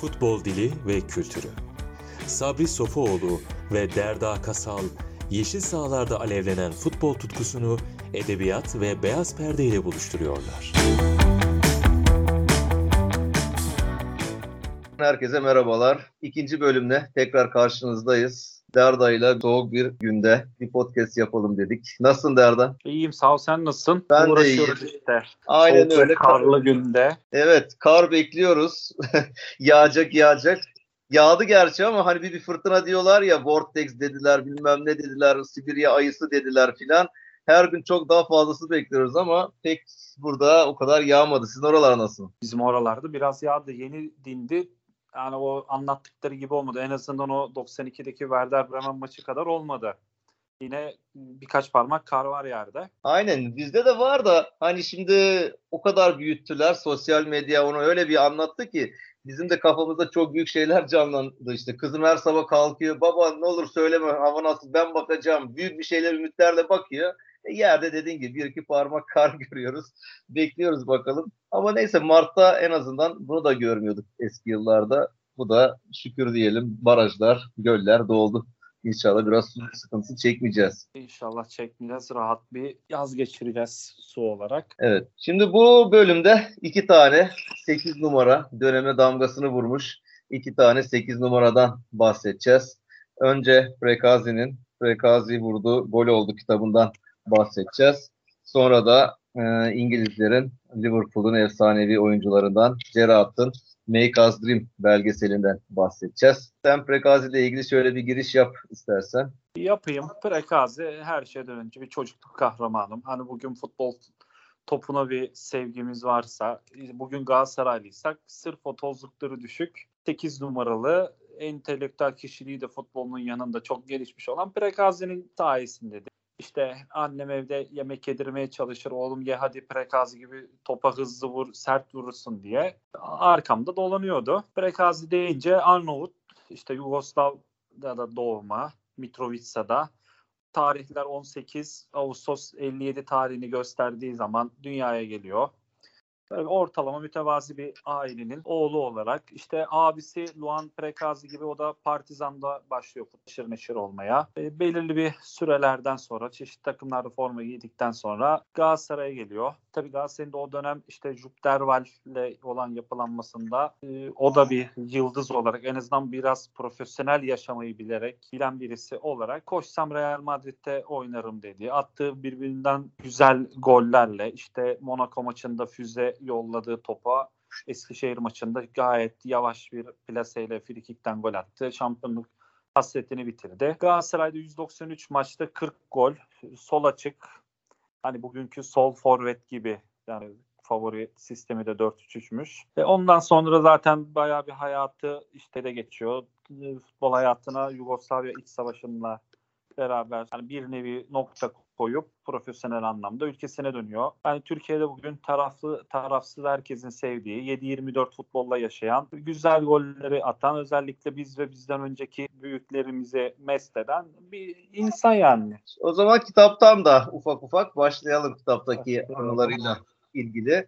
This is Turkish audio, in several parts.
futbol dili ve kültürü. Sabri Sofuoğlu ve Derda Kasal, yeşil sahalarda alevlenen futbol tutkusunu edebiyat ve beyaz perde ile buluşturuyorlar. Herkese merhabalar. İkinci bölümde tekrar karşınızdayız. Derda ile soğuk bir günde bir podcast yapalım dedik. Nasılsın Derda? İyiyim sağ ol sen nasılsın? Ben de iyiyim. işte. Aynen Soğuk öyle. Karlı günde. Evet kar bekliyoruz. yağacak yağacak. Yağdı gerçi ama hani bir, bir fırtına diyorlar ya vortex dediler bilmem ne dediler Sibirya ayısı dediler filan. Her gün çok daha fazlası bekliyoruz ama pek burada o kadar yağmadı. Sizin oralar nasıl? Bizim oralarda biraz yağdı. Yeni dindi. Yani o anlattıkları gibi olmadı. En azından o 92'deki Werder Bremen maçı kadar olmadı. Yine birkaç parmak kar var yerde. Aynen bizde de var da hani şimdi o kadar büyüttüler sosyal medya onu öyle bir anlattı ki bizim de kafamızda çok büyük şeyler canlandı işte. Kızım her sabah kalkıyor baba ne olur söyleme hava nasıl ben bakacağım büyük bir şeyler ümitlerle bakıyor. E, yerde dediğin gibi bir iki parmak kar görüyoruz. Bekliyoruz bakalım. Ama neyse Mart'ta en azından bunu da görmüyorduk eski yıllarda. Bu da şükür diyelim barajlar, göller doldu. İnşallah biraz su sıkıntısı çekmeyeceğiz. İnşallah çekmeyeceğiz. Rahat bir yaz geçireceğiz su olarak. Evet. Şimdi bu bölümde iki tane 8 numara döneme damgasını vurmuş. iki tane 8 numaradan bahsedeceğiz. Önce Prekazi'nin Prekazi vurdu, gol oldu kitabından bahsedeceğiz. Sonra da e, İngilizlerin Liverpool'un efsanevi oyuncularından Gerrard'ın Make Us Dream belgeselinden bahsedeceğiz. Sen Prekazi ile ilgili şöyle bir giriş yap istersen. Yapayım. Prekazi her şeyden önce bir çocukluk kahramanım. Hani bugün futbol topuna bir sevgimiz varsa, bugün Galatasaraylıysak sırf o tozlukları düşük 8 numaralı entelektüel kişiliği de futbolun yanında çok gelişmiş olan Prekazi'nin sayesindedir. İşte annem evde yemek yedirmeye çalışır. Oğlum ye hadi prekazi gibi topa hızlı vur, sert vurursun diye. Arkamda dolanıyordu. Prekazi deyince Arnavut, işte Yugoslav'da da doğma, Mitrovica'da. Tarihler 18 Ağustos 57 tarihini gösterdiği zaman dünyaya geliyor. Ortalama mütevazi bir ailenin oğlu olarak işte abisi Luan Prekazi gibi o da Partizan'da başlıyor neşir neşir olmaya. E, belirli bir sürelerden sonra çeşitli takımlarda forma giydikten sonra Galatasaray'a geliyor. Tabii Galatasaray'ın da o dönem işte Jupp Derval'le olan yapılanmasında e, o da bir yıldız olarak en azından biraz profesyonel yaşamayı bilerek bilen birisi olarak koşsam Real Madrid'de oynarım dedi. Attığı birbirinden güzel gollerle işte Monaco maçında füze yolladığı topa Eskişehir maçında gayet yavaş bir plaseyle frikikten gol attı. Şampiyonluk hasretini bitirdi. Galatasaray'da 193 maçta 40 gol. Sol açık. Hani bugünkü sol forvet gibi yani favori sistemi de 4-3-3'müş. Ve ondan sonra zaten bayağı bir hayatı işte de geçiyor. Futbol hayatına Yugoslavya İç Savaşı'nla beraber yani bir nevi nokta koyup profesyonel anlamda ülkesine dönüyor. Yani Türkiye'de bugün taraflı tarafsız herkesin sevdiği 7-24 futbolla yaşayan, güzel golleri atan, özellikle biz ve bizden önceki büyüklerimize mest eden bir insan yani. O zaman kitaptan da ufak ufak başlayalım kitaptaki anılarıyla ilgili.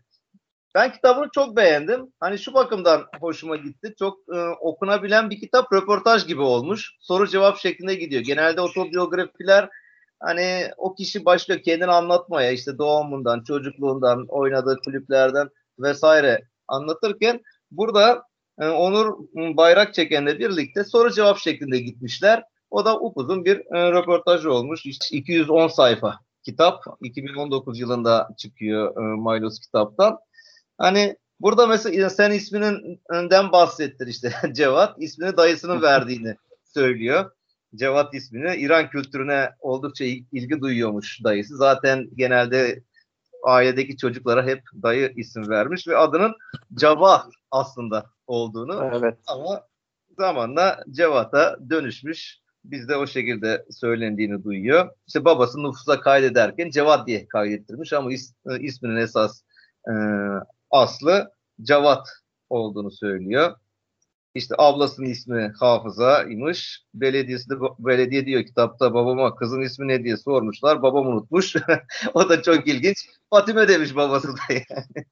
Ben kitabını çok beğendim. Hani şu bakımdan hoşuma gitti. Çok e, okunabilen bir kitap, röportaj gibi olmuş. Soru cevap şeklinde gidiyor. Genelde otobiyografiler hani o kişi başlıyor kendini anlatmaya işte doğumundan, çocukluğundan, oynadığı kulüplerden vesaire anlatırken burada e, Onur Bayrak çekenle birlikte soru cevap şeklinde gitmişler. O da upuzun bir e, röportaj olmuş. İşte 210 sayfa kitap. 2019 yılında çıkıyor e, Milos kitaptan. Hani burada mesela sen ismininden bahsettin işte Cevat. ismini dayısının verdiğini söylüyor. Cevat ismini İran kültürüne oldukça ilgi duyuyormuş dayısı. Zaten genelde ailedeki çocuklara hep dayı isim vermiş ve adının Cevat aslında olduğunu evet. ama zamanla Cevat'a dönüşmüş. Biz de o şekilde söylendiğini duyuyor. İşte babası nüfusa kaydederken Cevat diye kaydettirmiş ama is, isminin esas e, aslı Cevat olduğunu söylüyor. İşte ablasının ismi Hafıza'ymış. Belediyesi de belediye diyor kitapta babama kızın ismi ne diye sormuşlar. Babam unutmuş. o da çok ilginç. Fatime demiş babası da yani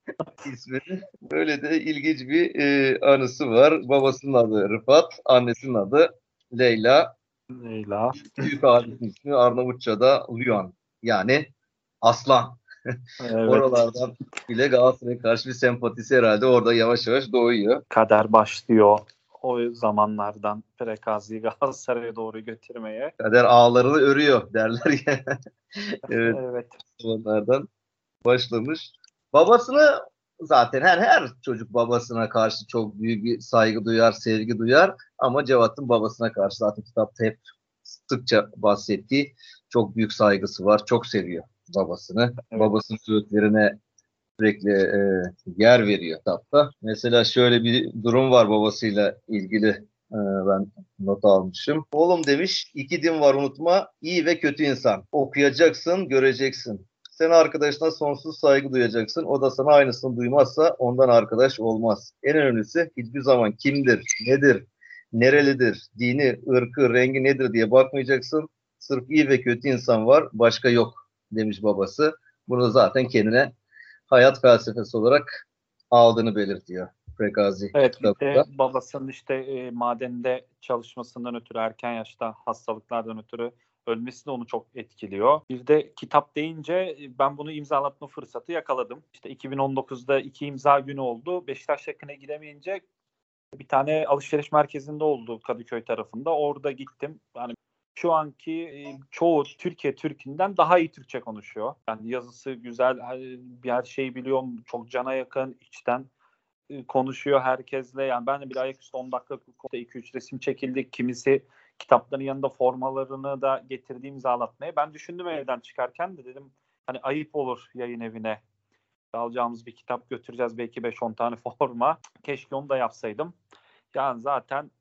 ismini. Böyle de ilginç bir e, anısı var. Babasının adı Rıfat, annesinin adı Leyla. Leyla. Büyük abisinin ismi Arnavutça'da Lyon. Yani aslan. Evet. Oralardan bile Galatasaray'a karşı bir sempatisi herhalde orada yavaş yavaş doğuyor. Kader başlıyor o zamanlardan Prekazi'yi Galatasaray'a doğru götürmeye. Kader ağlarını örüyor derler ya. evet, Evet. onlardan başlamış. Babasını zaten her her çocuk babasına karşı çok büyük bir saygı duyar, sevgi duyar ama Cevat'ın babasına karşı zaten kitapta hep sıkça bahsettiği çok büyük saygısı var. Çok seviyor babasını. Evet. Babasının söğütlerine sürekli e, yer veriyor kitapta. Mesela şöyle bir durum var babasıyla ilgili e, ben not almışım. Oğlum demiş iki din var unutma iyi ve kötü insan. Okuyacaksın göreceksin. Sen arkadaşına sonsuz saygı duyacaksın. O da sana aynısını duymazsa ondan arkadaş olmaz. En önemlisi hiçbir zaman kimdir, nedir, nerelidir, dini, ırkı, rengi nedir diye bakmayacaksın. Sırf iyi ve kötü insan var, başka yok demiş babası. Bunu zaten kendine hayat felsefesi olarak aldığını belirtiyor Prekazi. Evet, bir de kitabında. babasının işte e, madende çalışmasından ötürü erken yaşta hastalıklardan ötürü ölmesi de onu çok etkiliyor. Bir de kitap deyince e, ben bunu imzalatma fırsatı yakaladım. İşte 2019'da iki imza günü oldu. Beşiktaş yakına gidemeyince bir tane alışveriş merkezinde oldu Kadıköy tarafında. Orada gittim. Yani şu anki çoğu Türkiye Türk'inden daha iyi Türkçe konuşuyor. Yani yazısı güzel, her, şeyi biliyorum. Çok cana yakın, içten konuşuyor herkesle. Yani ben de bir ayaküstü 10 dakika 2-3 resim çekildik. Kimisi kitapların yanında formalarını da getirdiğim imzalatmaya. Ben düşündüm evden çıkarken de dedim hani ayıp olur yayın evine. Alacağımız bir kitap götüreceğiz belki 5-10 tane forma. Keşke onu da yapsaydım. Yani zaten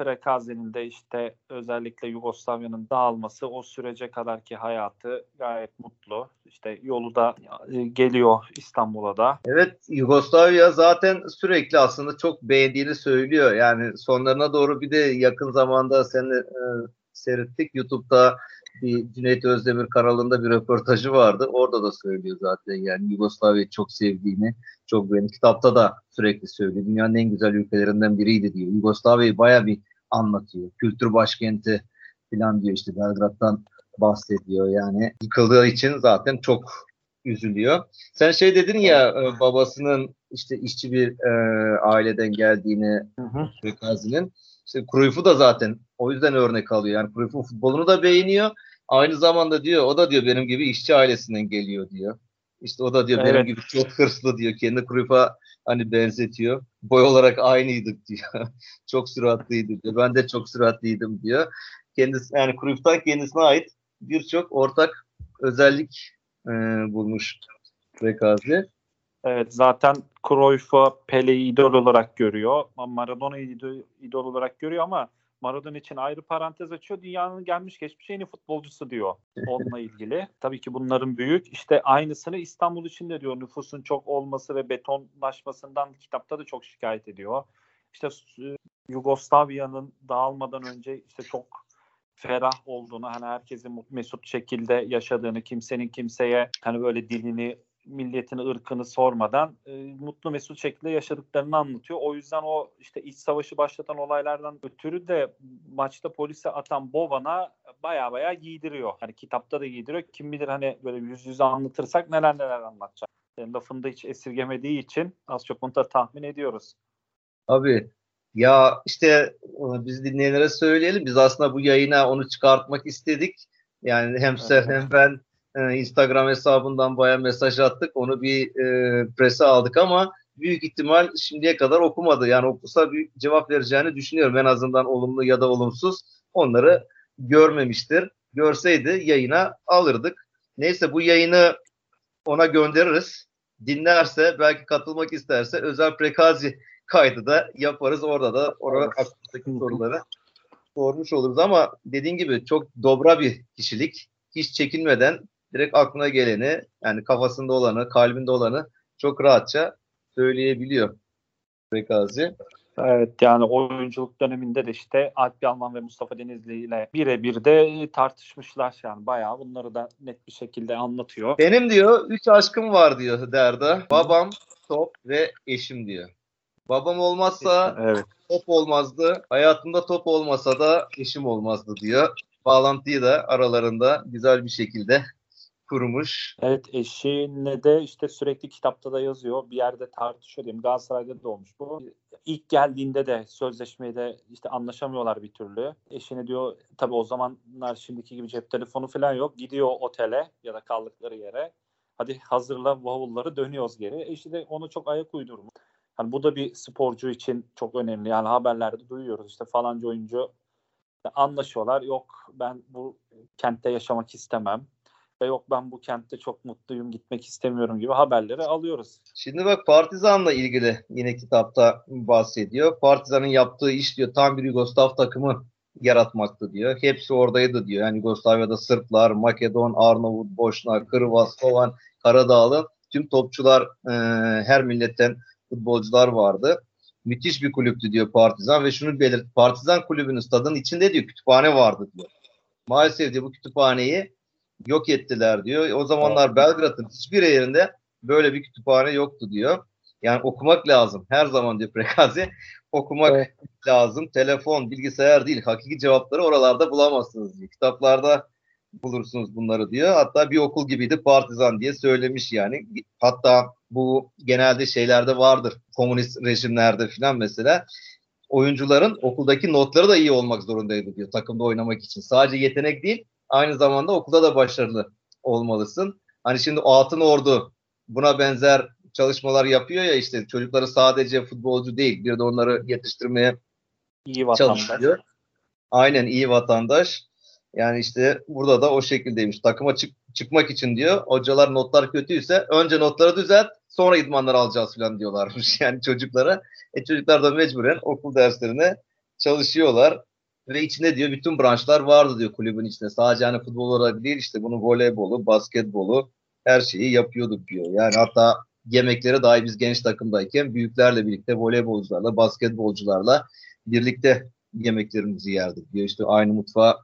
Prekazi'nin de işte özellikle Yugoslavya'nın dağılması o sürece kadarki hayatı gayet mutlu. İşte yolu da e, geliyor İstanbul'a da. Evet Yugoslavya zaten sürekli aslında çok beğendiğini söylüyor. Yani sonlarına doğru bir de yakın zamanda seni e, seyrettik. YouTube'da bir Cüneyt Özdemir kanalında bir röportajı vardı. Orada da söylüyor zaten yani Yugoslavya'yı çok sevdiğini, çok beğendiğini. Kitapta da sürekli söylüyor. Dünyanın en güzel ülkelerinden biriydi diyor. Yugoslavya'yı baya bir anlatıyor. Kültür başkenti falan diyor işte Belgrad'dan bahsediyor yani. Yıkıldığı için zaten çok üzülüyor. Sen şey dedin ya e, babasının işte işçi bir e, aileden geldiğini Prekazi'nin. İşte Cruyff'u da zaten o yüzden örnek alıyor. Yani Cruyff'un futbolunu da beğeniyor. Aynı zamanda diyor o da diyor benim gibi işçi ailesinden geliyor diyor. İşte o da diyor benim Evet. gibi çok hırslı diyor. Kendi Cruyff'a hani benzetiyor. Boy olarak aynıydık diyor. çok süratliydi diyor. Ben de çok süratliydim diyor. Kendisi yani Cruyff'tan kendisine ait birçok ortak özellik e, bulmuş Prekazi. Evet zaten Cruyff'u Pele'yi idol olarak görüyor. Maradona'yı idol olarak görüyor ama Maradona için ayrı parantez açıyor. Dünyanın gelmiş geçmiş en iyi futbolcusu diyor onunla ilgili. Tabii ki bunların büyük. İşte aynısını İstanbul için de diyor. Nüfusun çok olması ve betonlaşmasından kitapta da çok şikayet ediyor. İşte e, Yugoslavya'nın dağılmadan önce işte çok ferah olduğunu, hani herkesin mesut şekilde yaşadığını, kimsenin kimseye hani böyle dilini milletini, ırkını sormadan e, mutlu mesut şekilde yaşadıklarını anlatıyor. O yüzden o işte iç savaşı başlatan olaylardan ötürü de maçta polise atan Boban'a baya baya giydiriyor. Hani kitapta da giydiriyor. Kim bilir hani böyle yüz yüze anlatırsak neler neler anlatacak. Yani lafını da hiç esirgemediği için az çok onu da tahmin ediyoruz. Abi ya işte biz dinleyenlere söyleyelim. Biz aslında bu yayına onu çıkartmak istedik. Yani hem sen hem ben e, Instagram hesabından baya mesaj attık. Onu bir e, prese aldık ama büyük ihtimal şimdiye kadar okumadı. Yani okusa bir cevap vereceğini düşünüyorum. En azından olumlu ya da olumsuz onları görmemiştir. Görseydi yayına alırdık. Neyse bu yayını ona göndeririz. Dinlerse belki katılmak isterse özel prekazi kaydı da yaparız. Orada da orada aklımızdaki soruları sormuş oluruz ama dediğin gibi çok dobra bir kişilik. Hiç çekinmeden direkt aklına geleni yani kafasında olanı, kalbinde olanı çok rahatça söyleyebiliyor Prekazi. Evet yani oyunculuk döneminde de işte Alp Yalman ve Mustafa Denizli ile birebir de tartışmışlar yani bayağı bunları da net bir şekilde anlatıyor. Benim diyor üç aşkım var diyor Derda. Babam, top ve eşim diyor. Babam olmazsa Evet. top olmazdı. Hayatımda top olmasa da eşim olmazdı diyor. Bağlantıyı da aralarında güzel bir şekilde kurmuş. Evet eşine de işte sürekli kitapta da yazıyor. Bir yerde tartışıyor diyeyim. Galatasaray'da da olmuş bu. İlk geldiğinde de sözleşmeyi de işte anlaşamıyorlar bir türlü. Eşine diyor tabii o zamanlar şimdiki gibi cep telefonu falan yok. Gidiyor otele ya da kaldıkları yere. Hadi hazırla bavulları dönüyoruz geri. Eşi de onu çok ayak uydurmuş. Hani bu da bir sporcu için çok önemli. Yani haberlerde duyuyoruz işte falanca oyuncu anlaşıyorlar. Yok ben bu kentte yaşamak istemem ve yok ben bu kentte çok mutluyum gitmek istemiyorum gibi haberleri alıyoruz. Şimdi bak Partizan'la ilgili yine kitapta bahsediyor. Partizan'ın yaptığı iş diyor tam bir Yugoslav takımı yaratmaktı diyor. Hepsi oradaydı diyor. Yani Yugoslavya'da Sırplar, Makedon, Arnavut, Boşnak, Kırvaz, Slovan, Karadağlı tüm topçular e, her milletten futbolcular vardı. Müthiş bir kulüptü diyor Partizan ve şunu belirt Partizan kulübünün stadının içinde diyor kütüphane vardı diyor. Maalesef diyor bu kütüphaneyi yok ettiler diyor. O zamanlar Belgrad'ın hiçbir yerinde böyle bir kütüphane yoktu diyor. Yani okumak lazım. Her zaman diyor Prekazi. Okumak Evet. lazım. Telefon, bilgisayar değil. Hakiki cevapları oralarda bulamazsınız diyor. Kitaplarda bulursunuz bunları diyor. Hatta bir okul gibiydi Partizan diye söylemiş yani. Hatta bu genelde şeylerde vardır. Komünist rejimlerde filan mesela oyuncuların okuldaki notları da iyi olmak zorundaydı diyor takımda oynamak için. Sadece yetenek değil, aynı zamanda okulda da başarılı olmalısın. Hani şimdi Altın Ordu buna benzer çalışmalar yapıyor ya işte çocukları sadece futbolcu değil bir de onları yetiştirmeye İyi vatandaş. çalışıyor. Aynen iyi vatandaş. Yani işte burada da o şekildeymiş. Takıma çık çıkmak için diyor. Hocalar notlar kötüyse önce notları düzelt sonra idmanları alacağız falan diyorlarmış yani çocuklara. E çocuklar da mecburen okul derslerine çalışıyorlar. Ve içinde diyor bütün branşlar vardı diyor kulübün içinde. Sadece hani futbol olarak değil işte bunu voleybolu, basketbolu her şeyi yapıyorduk diyor. Yani hatta yemekleri dahi biz genç takımdayken büyüklerle birlikte voleybolcularla, basketbolcularla birlikte yemeklerimizi yerdik diyor. İşte aynı mutfağı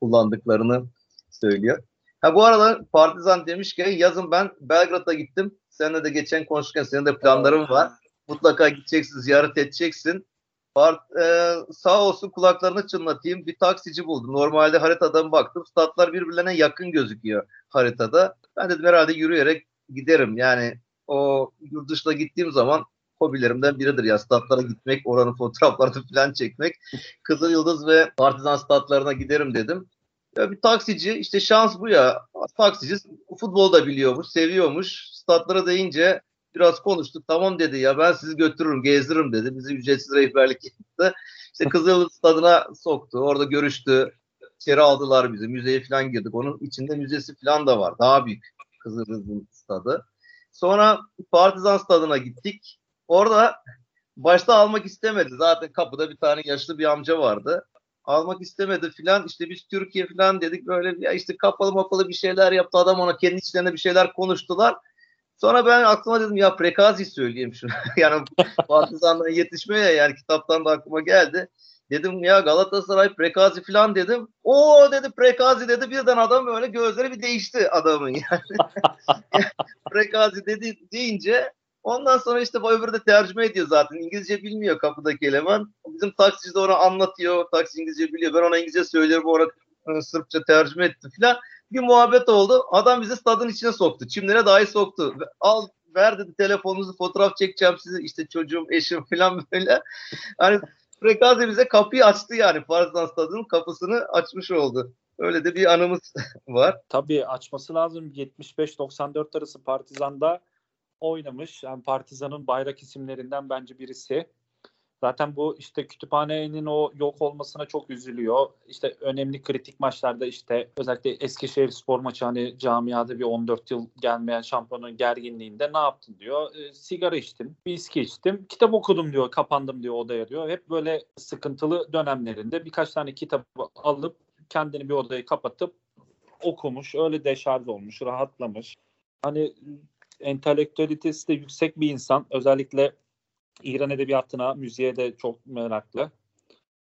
kullandıklarını söylüyor. Ha bu arada Partizan demişken yazın ben Belgrad'a gittim. Seninle de geçen konuşurken senin de planların var. Mutlaka gideceksin, ziyaret edeceksin. Part, e, sağ olsun kulaklarını çınlatayım. Bir taksici buldum. Normalde haritadan baktım. Statlar birbirlerine yakın gözüküyor haritada. Ben dedim herhalde yürüyerek giderim. Yani o yurt dışına gittiğim zaman hobilerimden biridir ya. Statlara gitmek, oranın fotoğraflarını falan çekmek. Kızıl Yıldız ve Partizan statlarına giderim dedim. Ya bir taksici işte şans bu ya. Taksici futbol da biliyormuş, seviyormuş. Statlara deyince biraz konuştuk. Tamam dedi ya ben sizi götürürüm, gezdiririm dedi. Bizi ücretsiz rehberlik yaptı. İşte Kızıl stadına soktu. Orada görüştü. İçeri aldılar bizi. Müzeye falan girdik. Onun içinde müzesi falan da var. Daha büyük Kızıl stadı. Sonra Partizan stadına gittik. Orada başta almak istemedi. Zaten kapıda bir tane yaşlı bir amca vardı. Almak istemedi filan. İşte biz Türkiye filan dedik böyle ya işte kapalı mapalı bir şeyler yaptı adam ona kendi içlerinde bir şeyler konuştular. Sonra ben aklıma dedim ya Prekazi söyleyeyim şunu. yani Partizan'dan yetişmeye yani kitaptan da aklıma geldi. Dedim ya Galatasaray Prekazi filan dedim. O dedi Prekazi dedi birden adam böyle gözleri bir değişti adamın yani. Prekazi dedi deyince Ondan sonra işte öbürü de tercüme ediyor zaten. İngilizce bilmiyor kapıdaki eleman. Bizim taksici de ona anlatıyor. Taksi İngilizce biliyor. Ben ona İngilizce söylüyorum. O ona Sırpça tercüme etti filan. Bir muhabbet oldu. Adam bizi stadın içine soktu. Çimlere dahi soktu. Al ver dedi telefonunuzu fotoğraf çekeceğim size. İşte çocuğum, eşim filan böyle. Hani Frekazi bize kapıyı açtı yani. Partizan stadının kapısını açmış oldu. Öyle de bir anımız var. Tabii açması lazım. 75-94 arası Partizan'da oynamış. Yani Partizan'ın bayrak isimlerinden bence birisi. Zaten bu işte kütüphanenin o yok olmasına çok üzülüyor. İşte önemli kritik maçlarda işte özellikle Eskişehir spor maçı hani camiada bir 14 yıl gelmeyen şampiyonun gerginliğinde ne yaptın diyor. E, sigara içtim, viski içtim, kitap okudum diyor, kapandım diyor odaya diyor. Hep böyle sıkıntılı dönemlerinde birkaç tane kitap alıp kendini bir odaya kapatıp okumuş, öyle deşarj olmuş, rahatlamış. Hani entelektüelitesi de yüksek bir insan. Özellikle İran edebiyatına, müziğe de çok meraklı.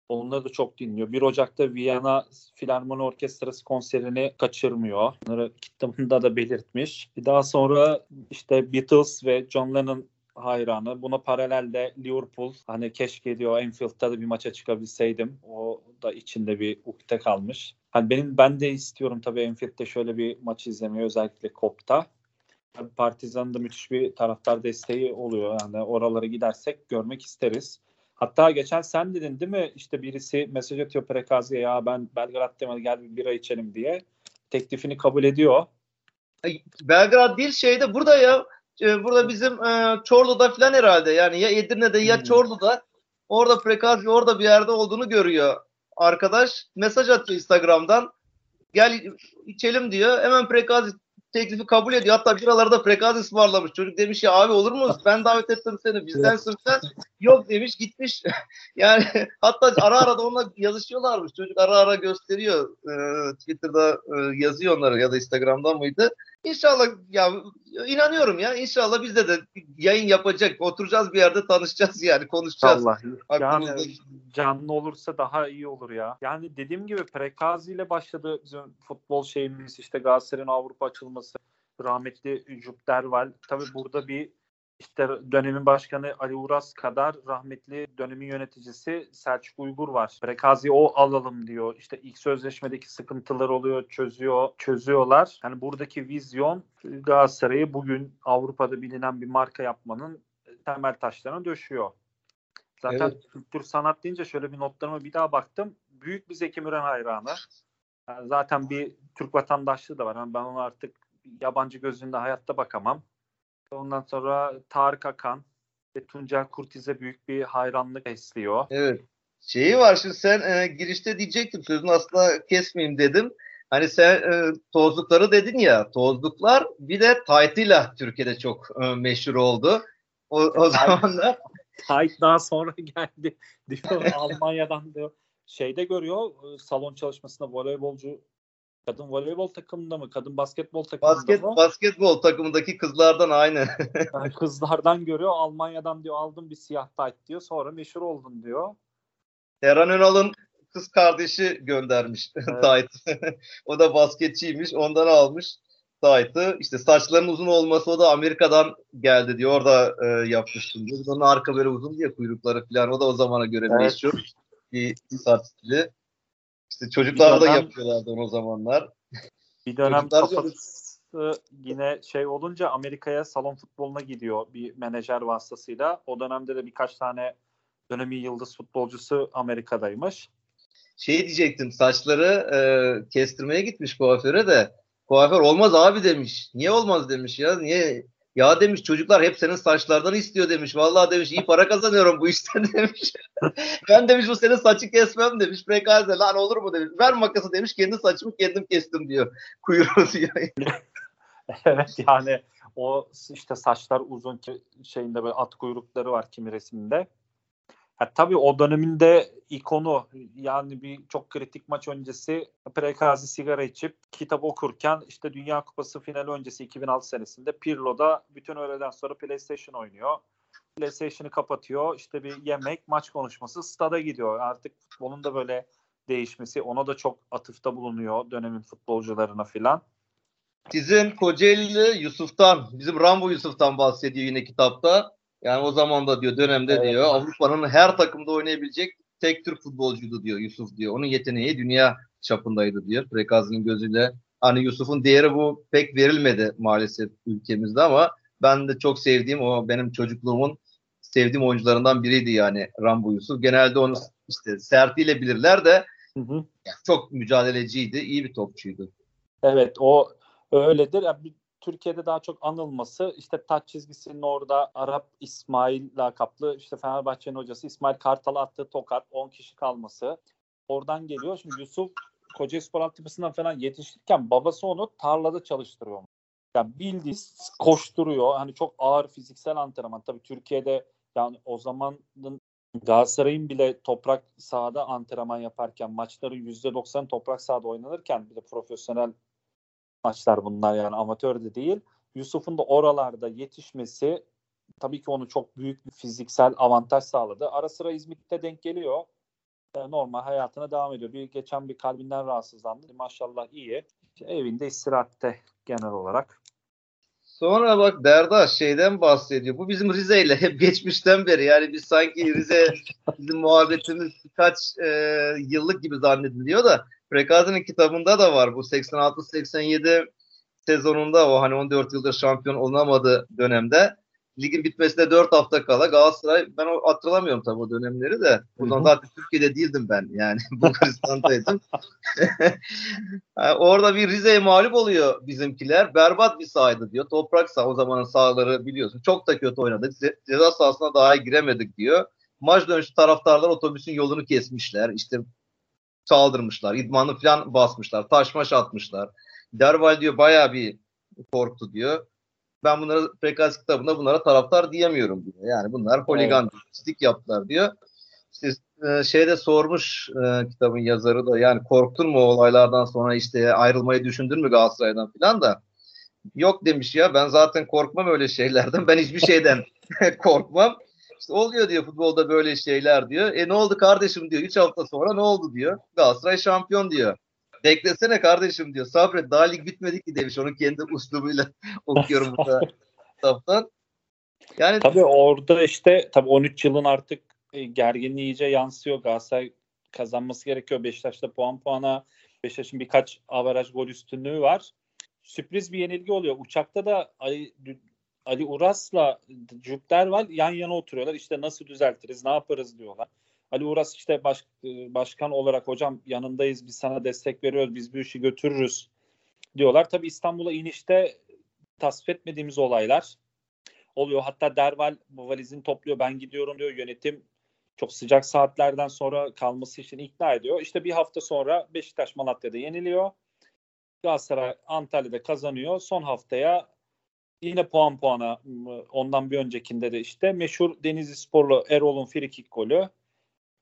Onları da çok dinliyor. 1 Ocak'ta Viyana Filarmoni Orkestrası konserini kaçırmıyor. Bunları kitabında da belirtmiş. Daha sonra işte Beatles ve John Lennon hayranı. Buna paralelde Liverpool. Hani keşke diyor Enfield'da da bir maça çıkabilseydim. O da içinde bir ukde kalmış. Hani benim ben de istiyorum tabii Enfield'de şöyle bir maç izlemeyi özellikle Kop'ta. Partizan'da müthiş bir taraftar desteği oluyor. Yani oralara gidersek görmek isteriz. Hatta geçen sen dedin değil mi? İşte birisi mesaj atıyor Prekazi'ye ya ben Belgrad'da gel bir bira içelim diye. Teklifini kabul ediyor. Belgrad değil şeyde burada ya. E, burada bizim e, Çorlu'da falan herhalde. Yani ya Edirne'de ya hmm. Çorlu'da. Orada Prekazi orada bir yerde olduğunu görüyor arkadaş. Mesaj atıyor Instagram'dan. Gel içelim diyor. Hemen Prekazi teklifi kabul ediyor. Hatta biralarda frekans ısmarlamış. Çocuk demiş ya abi olur mu? Ben davet ettim seni. Bizden sen. Yok demiş gitmiş. yani hatta ara ara da onunla yazışıyorlarmış. Çocuk ara ara gösteriyor. Ee, Twitter'da e, yazıyor onları ya da Instagram'dan mıydı? İnşallah ya inanıyorum ya. İnşallah bizde de yayın yapacak. Oturacağız bir yerde tanışacağız yani konuşacağız. Allah. Yani canlı olursa daha iyi olur ya. Yani dediğim gibi Prekazi ile başladı bizim futbol şeyimiz işte Galatasaray'ın Avrupa açılması rahmetli Jupp Derval. Tabi burada bir işte dönemin başkanı Ali Uras kadar rahmetli dönemin yöneticisi Selçuk Uygur var. Prekazi o alalım diyor. İşte ilk sözleşmedeki sıkıntılar oluyor, çözüyor, çözüyorlar. Yani buradaki vizyon Galatasaray'ı bugün Avrupa'da bilinen bir marka yapmanın temel taşlarına döşüyor. Zaten evet. kültür sanat deyince şöyle bir notlarıma bir daha baktım. Büyük bir Zeki Müren hayranı. Yani zaten bir Türk vatandaşlığı da var. Yani ben ona artık yabancı gözünde hayatta bakamam. Ondan sonra Tarık Akan ve Tuncel Kurtiz'e büyük bir hayranlık besliyor. Evet. Şeyi var şimdi sen e, girişte diyecektim sözünü asla kesmeyeyim dedim. Hani sen e, tozlukları dedin ya tozluklar bir de taytıyla Türkiye'de çok e, meşhur oldu. O, o zamanlar. Tayt daha sonra geldi diyor Almanya'dan diyor. Şeyde görüyor e, salon çalışmasında voleybolcu Kadın voleybol takımında mı? Kadın basketbol takımında Basket, mı? Basketbol takımındaki kızlardan aynı. yani kızlardan görüyor. Almanya'dan diyor aldım bir siyah tayt diyor. Sonra meşhur oldun diyor. Eren Önal'ın kız kardeşi göndermiş evet. tayt. o da basketçiymiş. Ondan almış taytı. İşte saçların uzun olması o da Amerika'dan geldi diyor. Orada e, yapmıştım diyor. Onun arka böyle uzun diye kuyrukları falan. O da o zamana göre evet. meşhur bir saç stili. İşte çocuklar da yapıyorlardı o zamanlar. Bir dönem kafası yine şey olunca Amerika'ya salon futboluna gidiyor bir menajer vasıtasıyla. O dönemde de birkaç tane dönemi yıldız futbolcusu Amerika'daymış. Şey diyecektim saçları e, kestirmeye gitmiş kuaföre de kuaför olmaz abi demiş. Niye olmaz demiş ya. Niye ya demiş çocuklar hep senin saçlardan istiyor demiş. Vallahi demiş iyi para kazanıyorum bu işten demiş. ben demiş bu senin saçı kesmem demiş. Prekaze lan olur mu demiş. Ver makası demiş kendi saçımı kendim kestim diyor. Kuyruğu diyor. evet yani o işte saçlar uzun şeyinde böyle at kuyrukları var kimi resimde. Ya, tabii o döneminde ikonu yani bir çok kritik maç öncesi prekazi sigara içip kitap okurken işte Dünya Kupası finali öncesi 2006 senesinde Pirlo'da bütün öğleden sonra PlayStation oynuyor. PlayStation'ı kapatıyor. işte bir yemek, maç konuşması stada gidiyor. Artık futbolun da böyle değişmesi ona da çok atıfta bulunuyor dönemin futbolcularına filan. Sizin Kocaeli Yusuf'tan, bizim Rambo Yusuf'tan bahsediyor yine kitapta. Yani o zaman da diyor dönemde evet. diyor Avrupa'nın her takımda oynayabilecek tek Türk futbolcuydu diyor Yusuf diyor. Onun yeteneği dünya çapındaydı diyor. Prekazi'nin gözüyle. Hani Yusuf'un değeri bu pek verilmedi maalesef ülkemizde ama ben de çok sevdiğim o benim çocukluğumun sevdiğim oyuncularından biriydi yani Rambo Yusuf. Genelde onu işte sertiyle bilirler de hı hı. Yani çok mücadeleciydi, iyi bir topçuydu. Evet o öyledir. Türkiye'de daha çok anılması işte taç çizgisinin orada Arap İsmail lakaplı işte Fenerbahçe'nin hocası İsmail Kartal attığı tokat 10 kişi kalması oradan geliyor. Şimdi Yusuf Kocaeli Spor altyapısından falan yetişirken babası onu tarlada çalıştırıyor. Yani bildiği koşturuyor. Hani çok ağır fiziksel antrenman. Tabii Türkiye'de yani o zamanın Galatasaray'ın bile toprak sahada antrenman yaparken maçları %90 toprak sahada oynanırken bir de profesyonel maçlar bunlar yani amatör de değil. Yusuf'un da oralarda yetişmesi tabii ki onu çok büyük bir fiziksel avantaj sağladı. Ara sıra İzmit'te denk geliyor. E, normal hayatına devam ediyor. Bir geçen bir kalbinden rahatsızlandı. Maşallah iyi. İşte evinde istirahatte genel olarak. Sonra bak Derda şeyden bahsediyor. Bu bizim Rize ile hep geçmişten beri. Yani biz sanki Rize bizim muhabbetimiz birkaç e, yıllık gibi zannediliyor da Prekazi'nin kitabında da var. Bu 86-87 sezonunda o hani 14 yıldır şampiyon olunamadığı dönemde ligin bitmesine 4 hafta kala Galatasaray ben o hatırlamıyorum tabii o dönemleri de. Buradan zaten Türkiye'de değildim ben yani. Bulgaristan'daydım. yani orada bir Rize'ye mağlup oluyor bizimkiler. Berbat bir sahaydı diyor. Toprak saha o zamanın sahaları biliyorsun. Çok da kötü oynadık. Ce- ceza sahasına daha iyi giremedik diyor. Maç dönüşü taraftarlar otobüsün yolunu kesmişler. İşte saldırmışlar. İdmanı falan basmışlar. Taş maş atmışlar. Derval diyor bayağı bir korktu diyor ben bunlara Prekaz kitabında bunlara taraftar diyemiyorum diyor. Yani bunlar holigan evet. yaptılar diyor. İşte e, şeyde sormuş e, kitabın yazarı da yani korktun mu olaylardan sonra işte ayrılmayı düşündün mü Galatasaray'dan falan da yok demiş ya ben zaten korkmam öyle şeylerden ben hiçbir şeyden korkmam. İşte oluyor diyor futbolda böyle şeyler diyor. E ne oldu kardeşim diyor. 3 hafta sonra ne oldu diyor. Galatasaray şampiyon diyor. Beklesene kardeşim diyor. Sabret daha lig bitmedi ki demiş. Onun kendi uslubuyla okuyorum burada kitaptan. Yani tabii orada işte tabii 13 yılın artık e, gerginliği iyice yansıyor. Galatasaray kazanması gerekiyor. Beşiktaş'ta puan puana Beşiktaş'ın birkaç averaj gol üstünlüğü var. Sürpriz bir yenilgi oluyor. Uçakta da Ali, Ali Uras'la Cübderval yan yana oturuyorlar. İşte nasıl düzeltiriz, ne yaparız diyorlar. Ali Uras işte baş, e, başkan olarak hocam yanındayız biz sana destek veriyoruz biz bu işi götürürüz diyorlar. Tabi İstanbul'a inişte tasvip etmediğimiz olaylar oluyor. Hatta Derval bu valizini topluyor ben gidiyorum diyor yönetim çok sıcak saatlerden sonra kalması için ikna ediyor. İşte bir hafta sonra Beşiktaş Malatya'da yeniliyor. Galatasaray Antalya'da kazanıyor. Son haftaya yine puan puana ondan bir öncekinde de işte meşhur Denizli Sporlu Erol'un frikik golü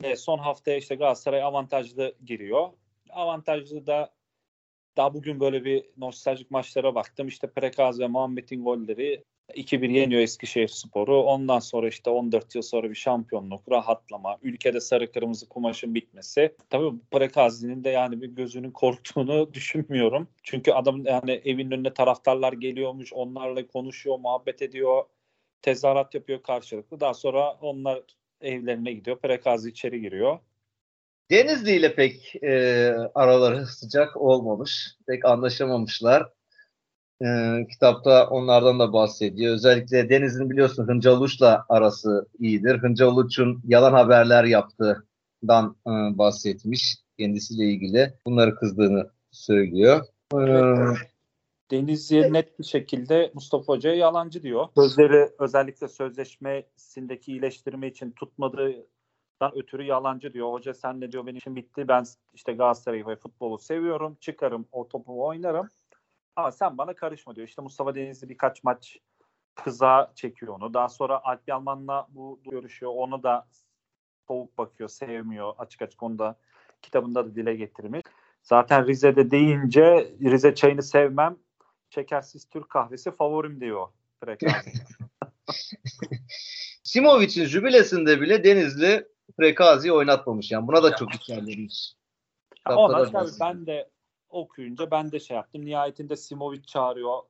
e, son haftaya işte Galatasaray avantajlı giriyor. Avantajlı da daha bugün böyle bir nostaljik maçlara baktım. İşte Prekaz ve Muhammed'in golleri 2-1 yeniyor Eskişehir Sporu. Ondan sonra işte 14 yıl sonra bir şampiyonluk, rahatlama, ülkede sarı kırmızı kumaşın bitmesi. Tabii Prekazi'nin de yani bir gözünün korktuğunu düşünmüyorum. Çünkü adam yani evin önüne taraftarlar geliyormuş, onlarla konuşuyor, muhabbet ediyor, tezahürat yapıyor karşılıklı. Daha sonra onlar evlerine gidiyor. Prekazi içeri giriyor. Denizli ile pek e, araları sıcak olmamış. Pek anlaşamamışlar. E, kitapta onlardan da bahsediyor. Özellikle Denizli'nin biliyorsun Hıncal arası iyidir. Hıncal Uluç'un yalan haberler yaptığından e, bahsetmiş kendisiyle ilgili. Bunları kızdığını söylüyor. Evet. Denizli net bir şekilde Mustafa Hoca'ya yalancı diyor. Sözleri özellikle sözleşmesindeki iyileştirme için tutmadığından ötürü yalancı diyor. Hoca sen ne diyor benim için bitti. Ben işte Galatasaray'ı ve futbolu seviyorum. Çıkarım o topu oynarım. Ama sen bana karışma diyor. İşte Mustafa Denizli birkaç maç kıza çekiyor onu. Daha sonra Alp Yalman'la bu görüşüyor. Onu da soğuk bakıyor, sevmiyor. Açık açık onu da kitabında da dile getirmiş. Zaten Rize'de deyince Rize çayını sevmem şekersiz Türk kahvesi favorim diyor. Simovic'in jübilesinde bile Denizli Prekazi'yi oynatmamış. Yani buna da çok içerlemiş. Ona tabii ben de okuyunca ben de şey yaptım. Nihayetinde Simovic çağırıyor.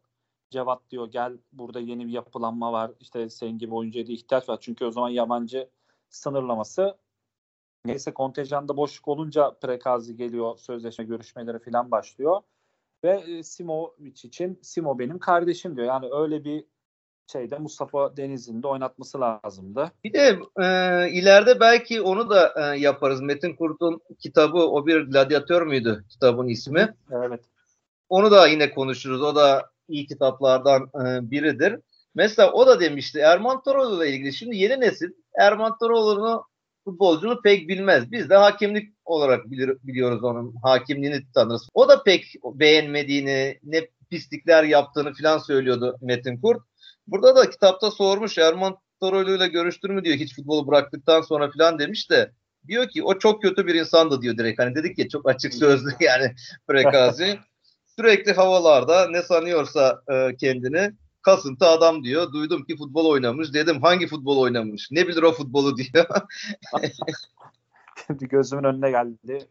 Cevat diyor gel burada yeni bir yapılanma var. İşte senin gibi oyuncuya da ihtiyaç var. Çünkü o zaman yabancı sınırlaması neyse kontenjanda boşluk olunca Prekazi geliyor. Sözleşme görüşmeleri falan başlıyor ve e, Simovic için Simo benim kardeşim diyor. Yani öyle bir şeyde Mustafa Deniz'in de oynatması lazımdı. Bir de e, ileride belki onu da e, yaparız. Metin Kurt'un kitabı o bir gladyatör müydü kitabın ismi? Evet. Onu da yine konuşuruz. O da iyi kitaplardan e, biridir. Mesela o da demişti Erman Toroğlu ile ilgili. Şimdi yeni nesil Erman Toroğlu'nu futbolcunu pek bilmez. Biz de hakimlik olarak bilir, biliyoruz onun hakimliğini tanırız. O da pek beğenmediğini, ne pislikler yaptığını filan söylüyordu Metin Kurt. Burada da kitapta sormuş Erman Toroğlu ile görüştür mü diyor hiç futbolu bıraktıktan sonra filan demiş de diyor ki o çok kötü bir insandı diyor direkt. Hani dedik ya çok açık sözlü yani Prekazi. Sürekli havalarda ne sanıyorsa e, kendini kasıntı adam diyor. Duydum ki futbol oynamış. Dedim hangi futbol oynamış? Ne bilir o futbolu diyor. Şimdi gözümün önüne geldi.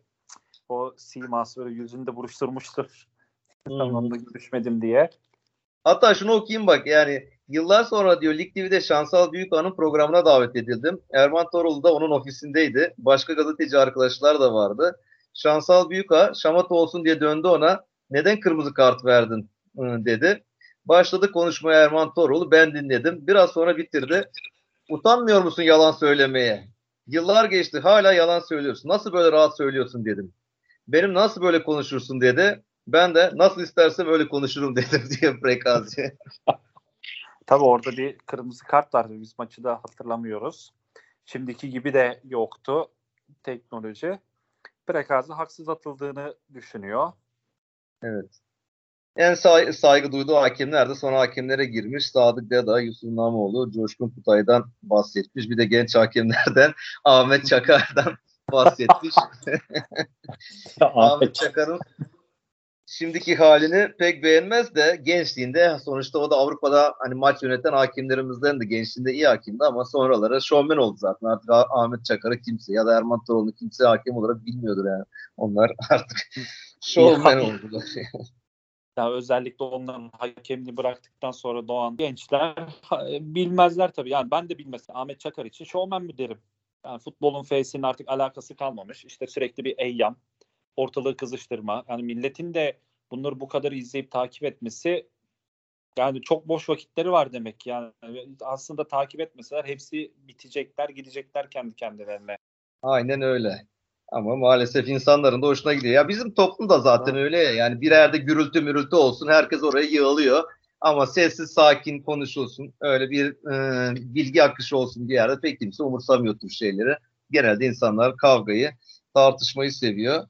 O siması böyle yüzünde buruşturmuştur. Zamanında görüşmedim diye. Hatta şunu okuyayım bak yani yıllar sonra diyor Lig TV'de Şansal Büyükhan'ın programına davet edildim. Erman Toroğlu da onun ofisindeydi. Başka gazeteci arkadaşlar da vardı. Şansal Büyükağ şamata olsun diye döndü ona. Neden kırmızı kart verdin dedi. Başladı konuşmaya Erman Toroğlu. Ben dinledim. Biraz sonra bitirdi. Utanmıyor musun yalan söylemeye? Yıllar geçti hala yalan söylüyorsun. Nasıl böyle rahat söylüyorsun dedim. Benim nasıl böyle konuşursun dedi. Ben de nasıl istersem öyle konuşurum dedim diye Prekazi. Tabii orada bir kırmızı kart vardı. Biz maçı da hatırlamıyoruz. Şimdiki gibi de yoktu teknoloji. Prekazi haksız atıldığını düşünüyor. Evet. En say- saygı duyduğu hakemler de sonra hakemlere girmiş. Sadık Deda, Yusuf Namoğlu, Coşkun Kutay'dan bahsetmiş. Bir de genç hakemlerden Ahmet Çakar'dan bahsetmiş. Ahmet Çakar'ın şimdiki halini pek beğenmez de gençliğinde sonuçta o da Avrupa'da hani maç yöneten hakimlerimizden de gençliğinde iyi hakimdi ama sonraları şovmen oldu zaten. Artık Ahmet Çakar'ı kimse ya da Erman Toroğlu'nu kimse hakem olarak bilmiyordur yani. Onlar artık şovmen oldular. Ya özellikle onların hakemliği bıraktıktan sonra doğan gençler bilmezler tabii. Yani ben de bilmezsem Ahmet Çakar için şovmen mi derim? Yani futbolun face'inin artık alakası kalmamış. İşte sürekli bir eyyam, ortalığı kızıştırma. Yani milletin de bunları bu kadar izleyip takip etmesi yani çok boş vakitleri var demek yani. Aslında takip etmeseler hepsi bitecekler, gidecekler kendi kendilerine. Aynen öyle. Ama maalesef insanların da hoşuna gidiyor. Ya bizim toplum da zaten öyle ya. Yani bir yerde gürültü mürültü olsun. Herkes oraya yığılıyor. Ama sessiz sakin konuşulsun. Öyle bir e, bilgi akışı olsun bir yerde pek kimse umursamıyor tür şeyleri. Genelde insanlar kavgayı, tartışmayı seviyor.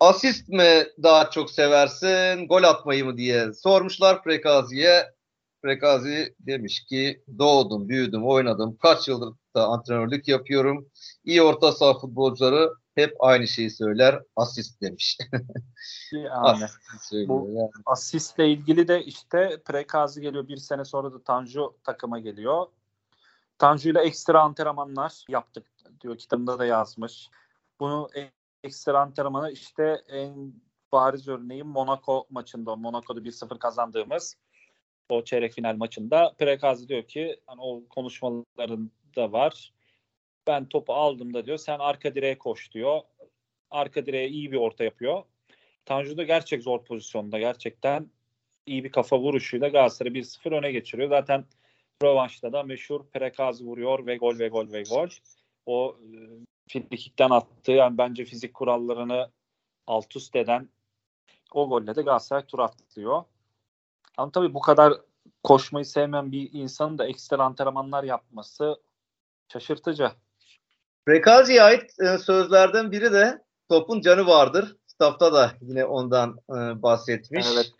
Asist mi daha çok seversin, gol atmayı mı diye sormuşlar Prekazi'ye. Prekazi demiş ki doğdum, büyüdüm, oynadım. Kaç yıldır da antrenörlük yapıyorum. İyi orta saha futbolcuları hep aynı şeyi söyler. Asist demiş. yani, asist bu yani. asistle ilgili de işte Prekazi geliyor. Bir sene sonra da Tanju takıma geliyor. Tanju ile ekstra antrenmanlar yaptık diyor kitabında da yazmış. Bunu ekstra antrenmanı işte en bariz örneği Monaco maçında. Monaco'da 1-0 kazandığımız o çeyrek final maçında Prekazi diyor ki hani o konuşmalarında var. Ben topu aldım da diyor sen arka direğe koş diyor. Arka direğe iyi bir orta yapıyor. Tanju da gerçek zor pozisyonda gerçekten iyi bir kafa vuruşuyla Galatasaray'ı 1-0 öne geçiriyor. Zaten rövanşta da meşhur Prekazi vuruyor ve gol ve gol ve gol. O e, frikikten attığı yani bence fizik kurallarını alt üst eden o golle de Galatasaray tur atlıyor. Ama tabii bu kadar koşmayı sevmeyen bir insanın da ekstra antrenmanlar yapması şaşırtıcı. Prekazi'ye ait e, sözlerden biri de topun canı vardır. Kitapta da yine ondan e, bahsetmiş. Evet.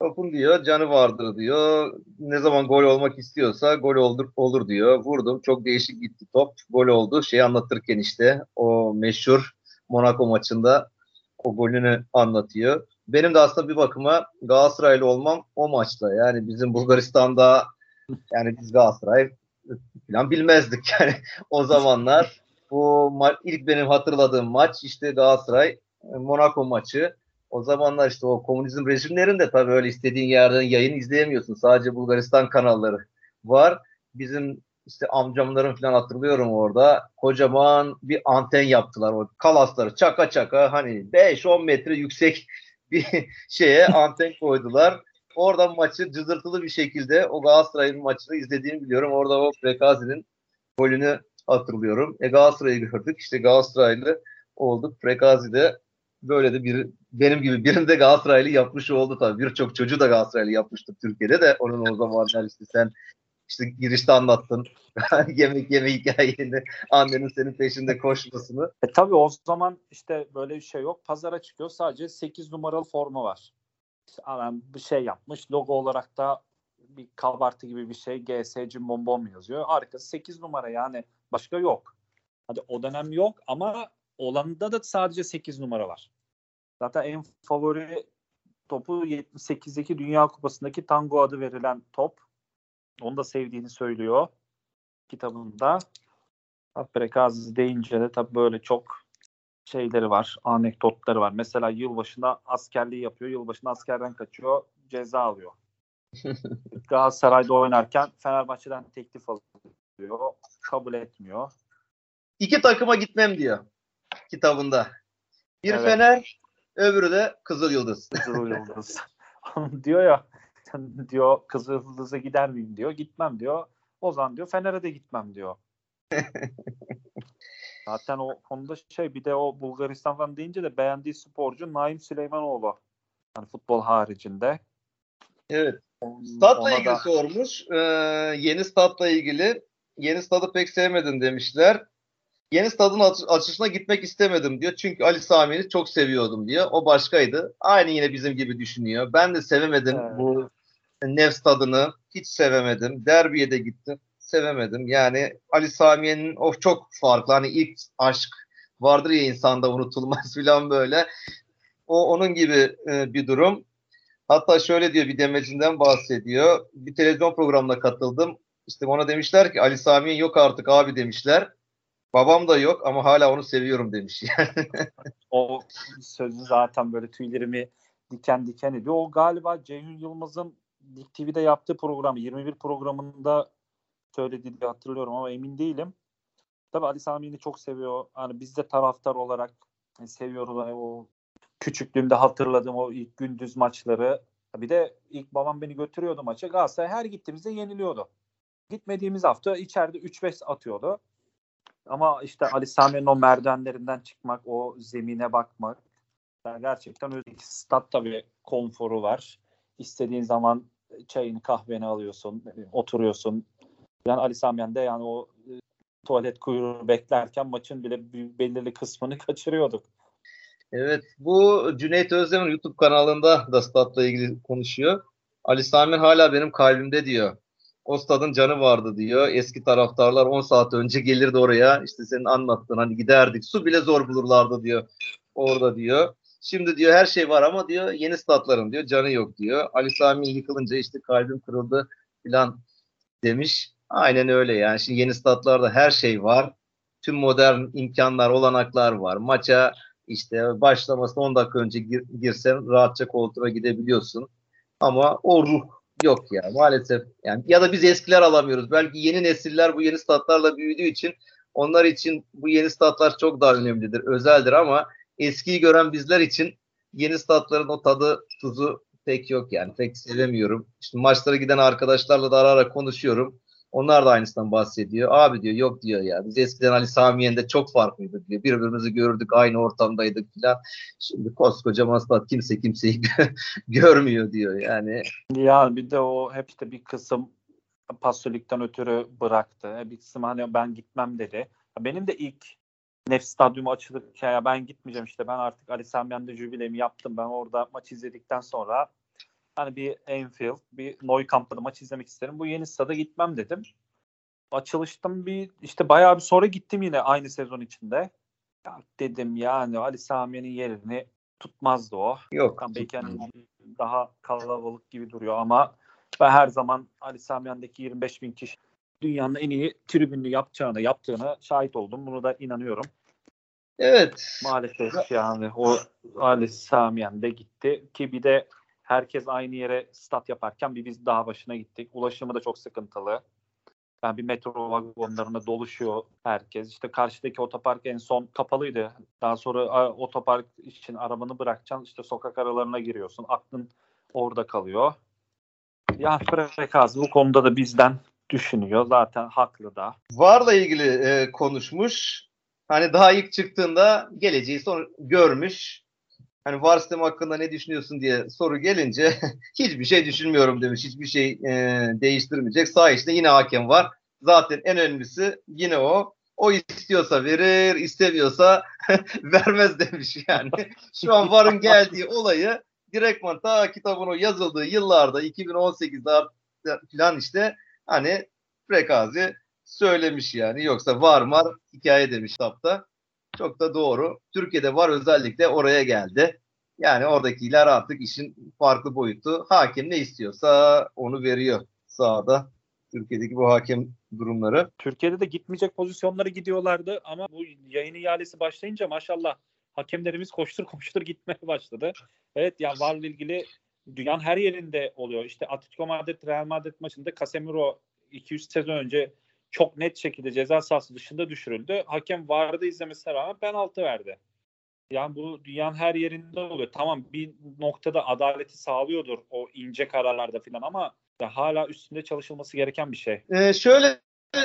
Topun diyor canı vardır diyor. Ne zaman gol olmak istiyorsa gol olur, olur diyor. Vurdum çok değişik gitti top. Gol oldu. Şey anlatırken işte o meşhur Monaco maçında o golünü anlatıyor. Benim de aslında bir bakıma Galatasaraylı olmam o maçta. Yani bizim Bulgaristan'da yani biz Galatasaray falan bilmezdik yani o zamanlar. Bu ilk benim hatırladığım maç işte Galatasaray Monaco maçı. O zamanlar işte o komünizm rejimlerinde tabii öyle istediğin yerden yayın izleyemiyorsun. Sadece Bulgaristan kanalları var. Bizim işte amcamların falan hatırlıyorum orada. Kocaman bir anten yaptılar. O kalasları çaka çaka hani 5-10 metre yüksek bir şeye anten koydular. Orada maçı cızırtılı bir şekilde o Galatasaray'ın maçını izlediğimi biliyorum. Orada o Prekazi'nin golünü hatırlıyorum. E Galatasaray'ı gördük. İşte Galatasaraylı olduk. Prekazi de böyle de bir benim gibi birinde Galatasaraylı yapmış oldu tabii. Birçok çocuğu da Galatasaraylı yapmıştı Türkiye'de de onun o zamanlar işte sen işte girişte anlattın. yemek yeme hikayeni, annenin senin peşinde koşmasını. E tabii o zaman işte böyle bir şey yok. Pazara çıkıyor sadece 8 numaralı forma var. Yani bir şey yapmış. Logo olarak da bir kabartı gibi bir şey. GS Cimbom yazıyor. Arkası 8 numara yani başka yok. Hadi o dönem yok ama olanında da sadece 8 numara var. Zaten en favori topu 78'deki Dünya Kupası'ndaki Tango adı verilen top. Onu da sevdiğini söylüyor kitabında. Prekazi deyince de tabii böyle çok şeyleri var, anekdotları var. Mesela yılbaşında askerliği yapıyor, yılbaşında askerden kaçıyor, ceza alıyor. Galatasaray'da oynarken Fenerbahçe'den teklif alıyor, kabul etmiyor. İki takıma gitmem diyor kitabında. Bir Evet. Fener, öbürü de Kızıl Yıldız. Kızıl Yıldız. diyor ya diyor Kızıl Yıldız'a gider miyim diyor. Gitmem diyor. O zaman diyor Fener'e de gitmem diyor. Zaten o konuda şey bir de o Bulgaristan falan deyince de beğendiği sporcu Naim Süleymanoğlu. Yani futbol haricinde. Evet. Statla ilgili da- sormuş. Ee, yeni statla ilgili. Yeni stadı pek sevmedim demişler. Yeni stadın aç- açılışına gitmek istemedim diyor. Çünkü Ali Sami'yi çok seviyordum diyor. O başkaydı. Aynı yine bizim gibi düşünüyor. Ben de sevemedim Evet. bu Nef stadını. Hiç sevemedim. Derbiye de gittim. Sevemedim. Yani Ali Sami'nin o çok farklı. Hani ilk aşk vardır ya insanda unutulmaz falan böyle. O onun gibi e, bir durum. Hatta şöyle diyor bir demecinden bahsediyor. Bir televizyon programına katıldım. İşte ona demişler ki Ali Sami'nin yok artık abi demişler. Babam da yok ama hala onu seviyorum demiş. o sözü zaten böyle tüylerimi diken diken ediyor. O galiba Ceyhun Yılmaz'ın Lig TV'de yaptığı program 21 programında söylediği diye hatırlıyorum ama emin değilim. Tabii Ali Sami'ni çok seviyor. Hani biz de taraftar olarak seviyoruz. Hani o küçüklüğümde hatırladığım o ilk gündüz maçları. Bir de ilk babam beni götürüyordu maça. Galatasaray her gittiğimizde yeniliyordu. Gitmediğimiz hafta içeride 3-5 atıyordu. Ama işte Ali Sami'nin o merdivenlerinden çıkmak, o zemine bakmak yani gerçekten öyle. Stat tabii konforu var. İstediğin zaman çayını kahveni alıyorsun, oturuyorsun. Yani Ali Samiyen de yani o e, tuvalet kuyruğu beklerken maçın bile bir- belirli kısmını kaçırıyorduk. Evet, bu Cüneyt Özdemir YouTube kanalında da statla ilgili konuşuyor. Ali Sami hala benim kalbimde diyor. O stadın canı vardı diyor. Eski taraftarlar 10 saat önce gelirdi oraya. İşte senin anlattığın hani giderdik. Su bile zor bulurlardı diyor. Orada diyor. Şimdi diyor her şey var ama diyor yeni statların diyor canı yok diyor. Ali Sami yıkılınca işte kalbim kırıldı filan demiş. Aynen öyle yani. Şimdi yeni statlarda her şey var. Tüm modern imkanlar, olanaklar var. Maça işte başlamasına 10 dakika önce gir, girsen rahatça koltuğa gidebiliyorsun. Ama o ruh yok ya maalesef. Yani ya da biz eskiler alamıyoruz. Belki yeni nesiller bu yeni statlarla büyüdüğü için onlar için bu yeni statlar çok daha önemlidir, özeldir ama eskiyi gören bizler için yeni statların o tadı, tuzu pek yok yani. Pek sevemiyorum. İşte maçlara giden arkadaşlarla da ara ara konuşuyorum. Onlar da aynısından bahsediyor. Abi diyor yok diyor ya. Biz eskiden Ali Sami Yen'de çok farklıydık diyor. Birbirimizi görürdük, aynı ortamdaydık filan. Şimdi koskoca maslat kimse kimseyi görmüyor diyor yani. Ya bir de o hep işte bir kısım pasolikten ötürü bıraktı. Bir kısım hani ben gitmem dedi. Benim de ilk Nef stadyumu açılırken ya ben gitmeyeceğim işte ben artık Ali Samiyen'de jübilemi yaptım. Ben orada maç izledikten sonra hani bir Enfield, bir Nou Camp'ta da maç izlemek isterim. Bu yeni stada gitmem dedim. Açılıştan bir işte bayağı bir sonra gittim yine aynı sezon içinde. Ya dedim yani Ali Samiyen'in yerini tutmazdı o. Yok. Belki hani daha kalabalık gibi duruyor ama ben her zaman Ali Samiyen'deki 25 bin kişi dünyanın en iyi tribünlü yapacağını, yaptığını şahit oldum. Bunu da inanıyorum. Evet. Maalesef yani o Ali Samiyen de gitti ki bir de herkes aynı yere stat yaparken bir biz daha başına gittik. Ulaşımı da çok sıkıntılı. Yani bir metro vagonlarına doluşuyor herkes. İşte karşıdaki otopark en son kapalıydı. Daha sonra otopark için arabanı bırakacaksın. İşte sokak aralarına giriyorsun. Aklın orada kalıyor. Ya Frekazi bu konuda da bizden düşünüyor. Zaten haklı da. VAR'la ilgili e, konuşmuş. Hani daha ilk çıktığında geleceği son görmüş. Hani VAR sistemi hakkında ne düşünüyorsun diye soru gelince hiçbir şey düşünmüyorum demiş. Hiçbir şey e, değiştirmeyecek. Sağ işte yine hakem var. Zaten en önemlisi yine o. O istiyorsa verir, istemiyorsa vermez demiş yani. Şu an VAR'ın geldiği olayı direktman ta kitabın o yazıldığı yıllarda 2018'de falan işte hani Frekazi söylemiş yani. Yoksa var var hikaye demiş kitapta. Çok da doğru. Türkiye'de var özellikle oraya geldi. Yani oradakiler artık işin farklı boyutu. Hakim ne istiyorsa onu veriyor sahada. Türkiye'deki bu hakem durumları. Türkiye'de de gitmeyecek pozisyonları gidiyorlardı ama bu yayın ihalesi başlayınca maşallah hakemlerimiz koştur koştur gitmeye başladı. Evet yani VAR'la ilgili dünyanın her yerinde oluyor. İşte Atletico Madrid Real Madrid maçında Casemiro 200 sezon önce çok net şekilde ceza sahası dışında düşürüldü. Hakem VAR'da izlemesine rağmen penaltı verdi. Yani bu dünyanın her yerinde oluyor. Tamam bir noktada adaleti sağlıyordur o ince kararlarda falan ama ya hala üstünde çalışılması gereken bir şey. Ee, şöyle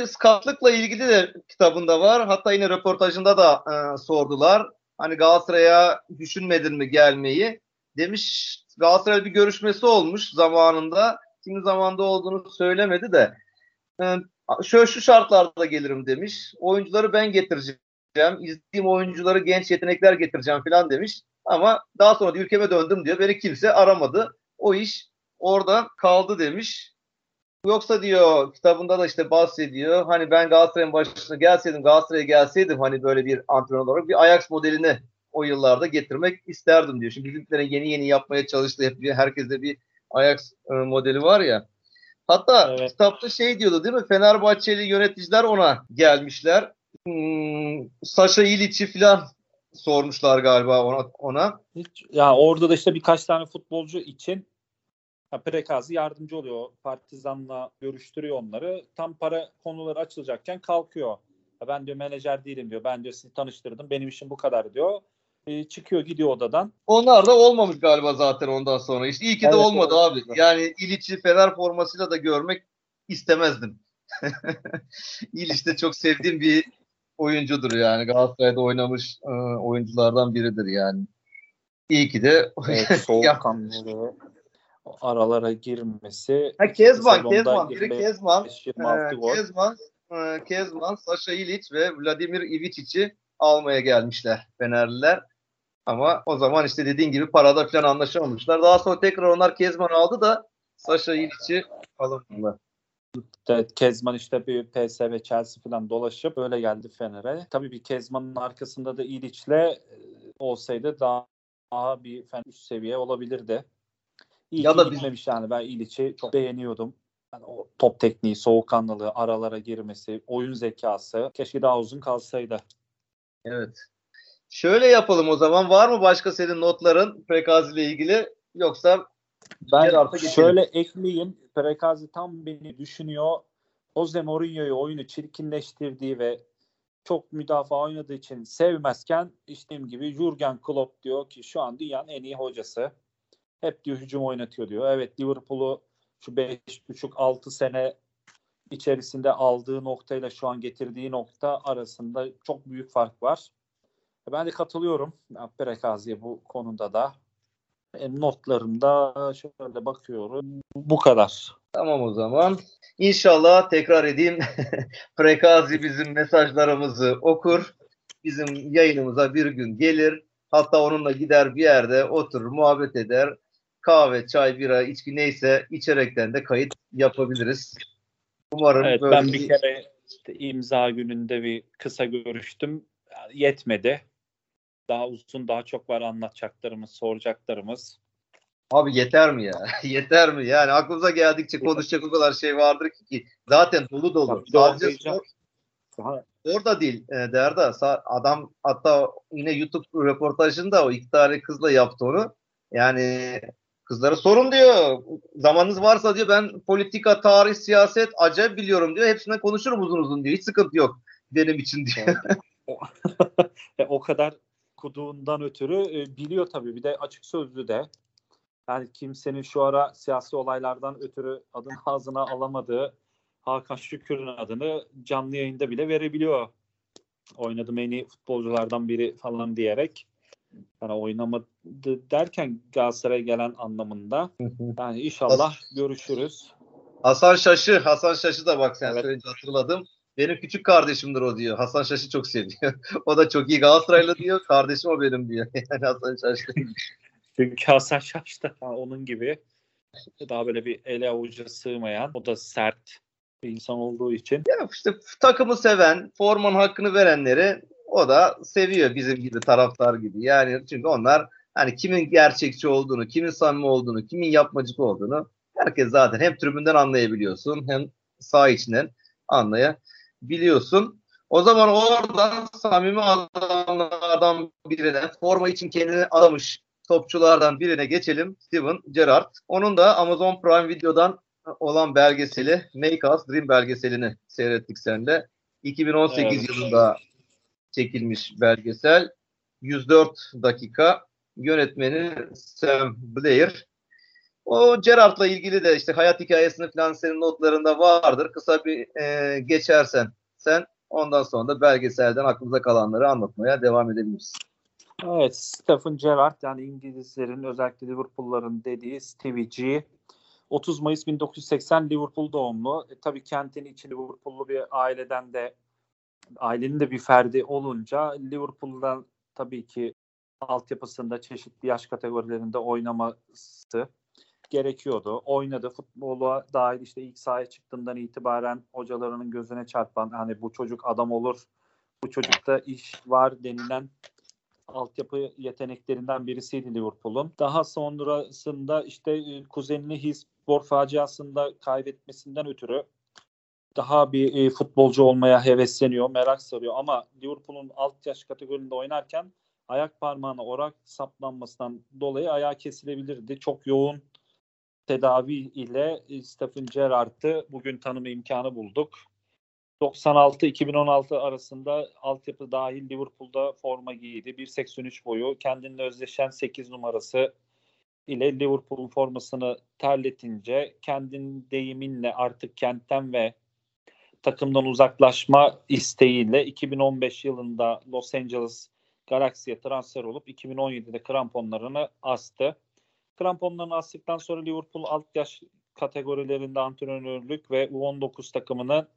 skatlıkla ilgili de kitabında var. Hatta yine röportajında da e, sordular. Hani Galatasaray'a düşünmedin mi gelmeyi? Demiş Galatasaray bir görüşmesi olmuş zamanında. Kimi zamanda olduğunu söylemedi de. E, şöyle şu şartlarda gelirim demiş. Oyuncuları ben getireceğim. İzlediğim oyuncuları genç yetenekler getireceğim falan demiş. Ama daha sonra da ülkeme döndüm diyor. Beni kimse aramadı. O iş orada kaldı demiş. Yoksa diyor kitabında da işte bahsediyor. Hani ben Galatasaray'ın başına gelseydim, Galatasaray'a gelseydim hani böyle bir antrenör olarak bir Ajax modelini o yıllarda getirmek isterdim diyor. Şimdi bizimkilerin yeni yeni yapmaya çalıştığı hep herkeste bir Ajax e, modeli var ya. Hatta evet. kitapta şey diyordu değil mi? Fenerbahçeli yöneticiler ona gelmişler. Hmm, Saşa İliç'i falan sormuşlar galiba ona. ona. Hiç, ya orada da işte birkaç tane futbolcu için Prekazi yardımcı oluyor. Partizan'la görüştürüyor onları. Tam para konuları açılacakken kalkıyor. Ben diyor menajer değilim diyor. Ben diyor sizi tanıştırdım. Benim işim bu kadar diyor. E, çıkıyor gidiyor odadan. Onlar da olmamış galiba zaten ondan sonra. İşte iyi ki evet, de olmadı evet, abi. Yani İliç'i Fener formasıyla da görmek istemezdim. İliç de çok sevdiğim bir oyuncudur yani. Galatasaray'da oynamış e, oyunculardan biridir yani. İyi ki de evet, soğukkanlı aralara girmesi. Ha Kezman, Kezman, biri Kezman, e, Kezman, e, Kezman, Sasha İliç ve Vladimir Ivicic'i almaya gelmişler Fenerliler. Ama o zaman işte dediğin gibi parada falan anlaşamamışlar. Daha sonra tekrar onlar Kezman aldı da Sasha İliç'i alındılar. Evet, Kezman işte bir PSV, Chelsea falan dolaşıp öyle geldi Fener'e. Tabii bir Kezman'ın arkasında da İliç'le e, olsaydı daha, daha bir fen üst seviye olabilirdi. İyi ya da gitmemiş yani. Ben İliç'i çok beğeniyordum. Yani o top tekniği, soğukkanlılığı, aralara girmesi, oyun zekası keşke daha uzun kalsaydı. Evet. Şöyle yapalım o zaman. Var mı başka senin notların Prekazi ile ilgili? Yoksa ben şöyle ekleyeyim. Prekazi tam beni düşünüyor. Jose Mourinho'yu oyunu çirkinleştirdiği ve çok müdafaa oynadığı için sevmezken işte gibi Jurgen Klopp diyor ki şu an dünyanın en iyi hocası. Hep diyor hücum oynatıyor diyor. Evet Liverpool'u şu 5,5-6 sene içerisinde aldığı noktayla şu an getirdiği nokta arasında çok büyük fark var. Ben de katılıyorum Perekazi'ye bu konuda da. Benim notlarımda şöyle bakıyorum. Bu kadar. Tamam o zaman. İnşallah tekrar edeyim. Prekazi bizim mesajlarımızı okur. Bizim yayınımıza bir gün gelir. Hatta onunla gider bir yerde oturur, muhabbet eder kahve, çay, bira, içki neyse içerekten de kayıt yapabiliriz. Umarım evet, böyle ben bir kere işte imza gününde bir kısa görüştüm. Yetmedi. Daha uzun, daha çok var anlatacaklarımız, soracaklarımız. Abi yeter mi ya? yeter mi? Yani aklımıza geldikçe konuşacak o kadar şey vardır ki. Zaten dolu dolu. Sadece spor, orada değil e, Derda. Adam hatta yine YouTube röportajında o iki tane kızla yaptı onu. Yani Kızlara sorun diyor. Zamanınız varsa diyor ben politika, tarih, siyaset acayip biliyorum diyor. Hepsine konuşurum uzun uzun diyor. Hiç sıkıntı yok benim için diyor. E, o kadar kuduğundan ötürü e, biliyor tabii. Bir de açık sözlü de. Yani kimsenin şu ara siyasi olaylardan ötürü adını ağzına alamadığı Hakan Şükür'ün adını canlı yayında bile verebiliyor. Oynadım en iyi futbolculardan biri falan diyerek yani oynamadı derken Galatasaray'a gelen anlamında. Yani inşallah görüşürüz. Hasan Şaşı, Hasan Şaşı da bak sen evet. söyleyince hatırladım. Benim küçük kardeşimdir o diyor. Hasan Şaşı çok seviyor. o da çok iyi Galatasaraylı diyor. Kardeşim o benim diyor. Yani Hasan Şaşı. Çünkü Hasan Şaş da onun gibi daha böyle bir ele avuca sığmayan, o da sert bir insan olduğu için. Ya işte takımı seven, formanın hakkını verenleri o da seviyor bizim gibi taraftar gibi. Yani çünkü onlar hani kimin gerçekçi olduğunu, kimin samimi olduğunu, kimin yapmacık olduğunu herkes zaten hem tribünden anlayabiliyorsun hem sağ içinden anlayabiliyorsun. O zaman oradan samimi adamlardan birine, forma için kendini adamış topçulardan birine geçelim. Steven Gerrard. Onun da Amazon Prime Video'dan olan belgeseli Make Us Dream belgeselini seyrettik seninle. 2018 evet. yılında çekilmiş belgesel. 104 dakika. Yönetmeni Sam Blair. O Gerard'la ilgili de işte hayat hikayesini falan senin notlarında vardır. Kısa bir e, geçersen sen ondan sonra da belgeselden aklımıza kalanları anlatmaya devam edebiliriz. Evet, Stephen Gerrard yani İngilizlerin özellikle Liverpool'ların dediği Stevie G. 30 Mayıs 1980 Liverpool doğumlu. E, tabii kentin içinde Liverpool'lu bir aileden de ailenin de bir ferdi olunca Liverpool'dan tabii ki altyapısında çeşitli yaş kategorilerinde oynaması gerekiyordu. Oynadı. Futbola dahil işte ilk sahaya çıktığından itibaren hocalarının gözüne çarpan hani bu çocuk adam olur, bu çocukta iş var denilen altyapı yeteneklerinden birisiydi Liverpool'un. Daha sonrasında işte kuzenini Hillsborough faciasında kaybetmesinden ötürü daha bir e, futbolcu olmaya hevesleniyor, merak sarıyor ama Liverpool'un alt yaş kategorinde oynarken ayak parmağına orak saplanmasından dolayı ayağı kesilebilirdi. Çok yoğun tedavi ile e, Stephen Gerrard'ı bugün tanıma imkanı bulduk. 96-2016 arasında altyapı dahil Liverpool'da forma giydi. 1.83 boyu kendinle özdeşen 8 numarası ile Liverpool'un formasını terletince kendin deyiminle artık kentten ve takımdan uzaklaşma isteğiyle 2015 yılında Los Angeles Galaxy'ye transfer olup 2017'de kramponlarını astı. Kramponlarını astıktan sonra Liverpool alt yaş kategorilerinde antrenörlük ve U19 takımını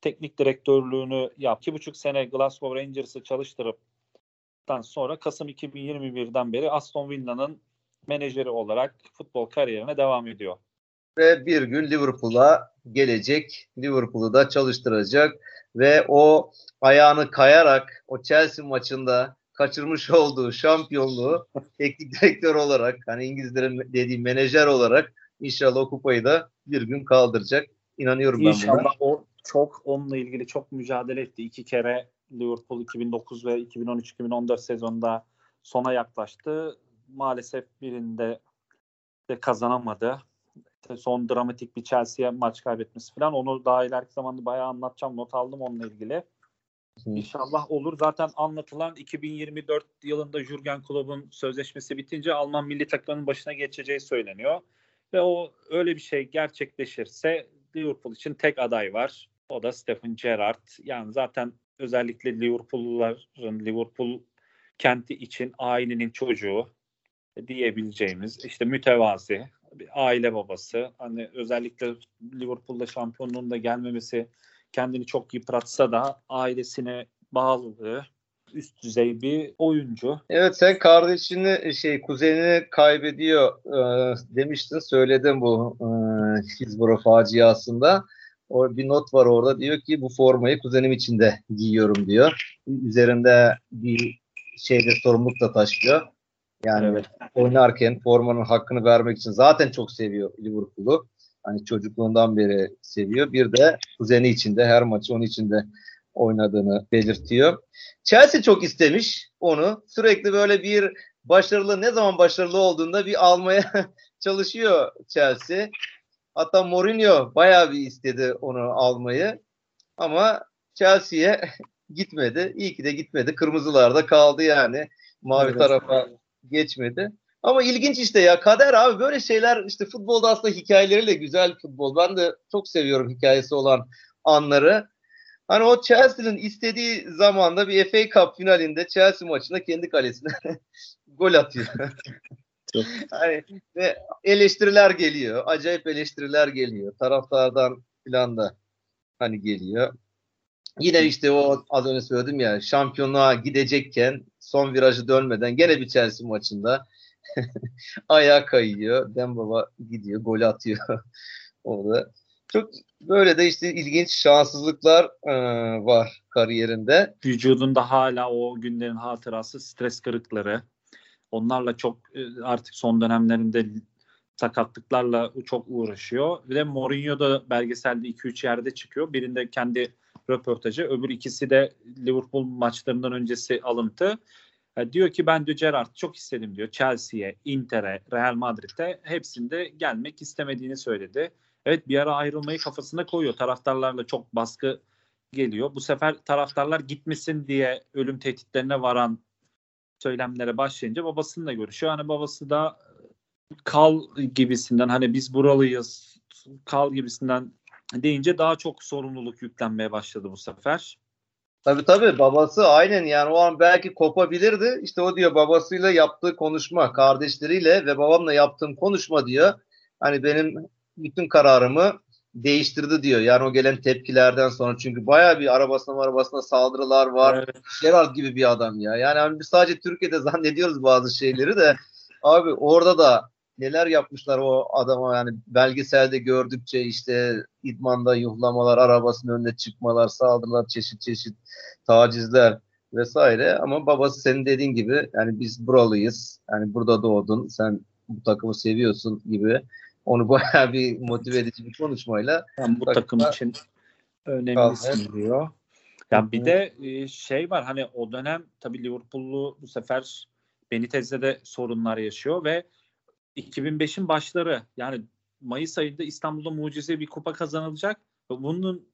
teknik direktörlüğünü yap. İki buçuk sene Glasgow Rangers'ı çalıştırıp sonra Kasım 2021'den beri Aston Villa'nın menajeri olarak futbol kariyerine devam ediyor. Ve bir gün Liverpool'a gelecek. Liverpool'u da çalıştıracak ve o ayağını kayarak o Chelsea maçında kaçırmış olduğu şampiyonluğu teknik direktör olarak hani İngilizlerin dediği menajer olarak inşallah o kupayı da bir gün kaldıracak. İnanıyorum İnşallah ben buna. o çok onunla ilgili çok mücadele etti. İki kere Liverpool 2009 ve 2013-2014 sezonunda sona yaklaştı. Maalesef birinde de kazanamadı. Son dramatik bir Chelsea'ye maç kaybetmesi falan. Onu daha ileriki zamanda bayağı anlatacağım. Not aldım onunla ilgili. İnşallah olur. Zaten anlatılan 2024 yılında Jurgen Klopp'un sözleşmesi bitince Alman milli takımının başına geçeceği söyleniyor. Ve o öyle bir şey gerçekleşirse Liverpool için tek aday var. O da Stephen Gerrard. Yani zaten özellikle Liverpool'luların Liverpool kenti için ailenin çocuğu diyebileceğimiz işte mütevazi bir aile babası. Hani özellikle Liverpool'da şampiyonluğun da gelmemesi kendini çok yıpratsa da ailesine bağlılığı üst düzey bir oyuncu. Evet sen kardeşini şey kuzenini kaybediyor e, demiştin söyledim bu e, Hillsborough faciasında. O bir not var orada diyor ki bu formayı kuzenim için de giyiyorum diyor. Üzerinde bir şeyde sorumluluk da taşıyor. Yani evet. oynarken formanın hakkını vermek için zaten çok seviyor Liverpool'u. Hani çocukluğundan beri seviyor. Bir de kuzeni için de her maçı onun için de oynadığını belirtiyor. Chelsea çok istemiş onu. Sürekli böyle bir başarılı ne zaman başarılı olduğunda bir almaya çalışıyor Chelsea. Hatta Mourinho bayağı bir istedi onu almayı. Ama Chelsea'ye gitmedi. İyi ki de gitmedi. Kırmızılarda kaldı yani. Mavi evet. tarafa geçmedi. Ama ilginç işte ya kader abi böyle şeyler işte futbolda aslında hikayeleriyle güzel futbol. Ben de çok seviyorum hikayesi olan anları. Hani o Chelsea'nin istediği zamanda bir FA Cup finalinde Chelsea maçında kendi kalesine gol atıyor. hani, ve eleştiriler geliyor. Acayip eleştiriler geliyor. Taraftardan filan da hani geliyor. Yine işte o az önce söyledim ya şampiyonluğa gidecekken son virajı dönmeden gene bir Chelsea maçında ayağa kayıyor. Dembaba gidiyor gol atıyor orada. Çok böyle de işte ilginç şanssızlıklar e, var kariyerinde. Vücudunda hala o günlerin hatırası, stres kırıkları. Onlarla çok e, artık son dönemlerinde sakatlıklarla çok uğraşıyor. De Mourinho da belgeselde 2-3 yerde çıkıyor. Birinde kendi röportajı, öbür ikisi de Liverpool maçlarından öncesi alıntı. E, diyor ki ben de Gerrard çok istedim diyor. Chelsea'ye, Inter'e, Real Madrid'e hepsinde gelmek istemediğini söyledi. Evet bir ara ayrılmayı kafasına koyuyor. Taraftarlarla çok baskı geliyor. Bu sefer taraftarlar gitmesin diye ölüm tehditlerine varan söylemlere başlayınca babasıyla görüşüyor. Hani babası da kal gibisinden hani biz buralıyız kal gibisinden deyince daha çok sorumluluk yüklenmeye başladı bu sefer. Tabii tabii babası aynen yani o an belki kopabilirdi. İşte o diyor babasıyla yaptığı konuşma, kardeşleriyle ve babamla yaptığım konuşma diyor. Hani benim bütün kararımı değiştirdi diyor. Yani o gelen tepkilerden sonra çünkü baya bir arabasına arabasına saldırılar var. Evet. Gerard gibi bir adam ya. Yani hani biz sadece Türkiye'de zannediyoruz bazı şeyleri de abi orada da neler yapmışlar o adama yani belgeselde gördükçe işte idmanda yuhlamalar, arabasının önüne çıkmalar, saldırılar, çeşit çeşit tacizler vesaire ama babası senin dediğin gibi yani biz buralıyız. Yani burada doğdun. Sen bu takımı seviyorsun gibi onu bayağı bir motive edici bir konuşmayla yani bu takım için önemlisin diyor. Ya bir de e, şey var hani o dönem tabii Liverpool'lu bu sefer Benitez'de de sorunlar yaşıyor ve 2005'in başları yani Mayıs ayında İstanbul'da mucize bir kupa kazanılacak. Bunun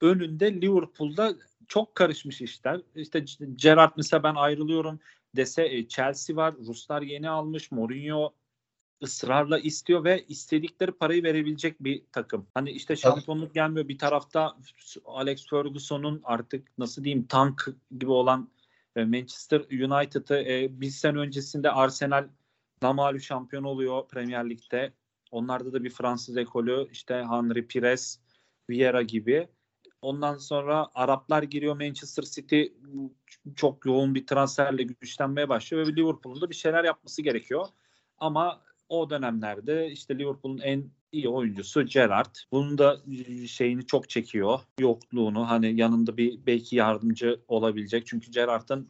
önünde Liverpool'da çok karışmış işler. İşte Gerrard mesela ben ayrılıyorum dese e, Chelsea var. Ruslar yeni almış. Mourinho ısrarla istiyor ve istedikleri parayı verebilecek bir takım. Hani işte şampiyonluk gelmiyor. Bir tarafta Alex Ferguson'un artık nasıl diyeyim tank gibi olan e, Manchester United'ı e, bir sene öncesinde Arsenal Namalu şampiyon oluyor Premier Lig'de. Onlarda da bir Fransız ekolü işte Henry Pires, Vieira gibi. Ondan sonra Araplar giriyor Manchester City çok yoğun bir transferle güçlenmeye başlıyor ve Liverpool'un da bir şeyler yapması gerekiyor. Ama o dönemlerde işte Liverpool'un en iyi oyuncusu Gerrard. Bunun da şeyini çok çekiyor. Yokluğunu hani yanında bir belki yardımcı olabilecek. Çünkü Gerrard'ın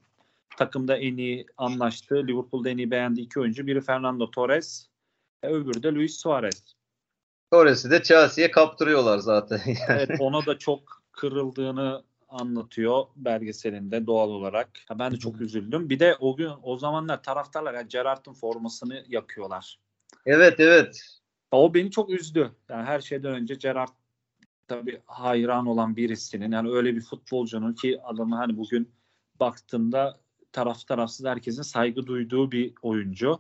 takımda en iyi anlaştığı, Liverpool'da en iyi beğendiği iki oyuncu. Biri Fernando Torres, e, öbürü de Luis Suarez. Torres'i de Chelsea'ye kaptırıyorlar zaten. evet ona da çok kırıldığını anlatıyor belgeselinde doğal olarak. Ben de çok üzüldüm. Bir de o gün o zamanlar taraftarlar yani Gerrard'ın formasını yakıyorlar. Evet evet. O beni çok üzdü. Yani her şeyden önce Gerrard tabii hayran olan birisinin yani öyle bir futbolcunun ki adamı hani bugün baktığında taraf tarafsız herkesin saygı duyduğu bir oyuncu.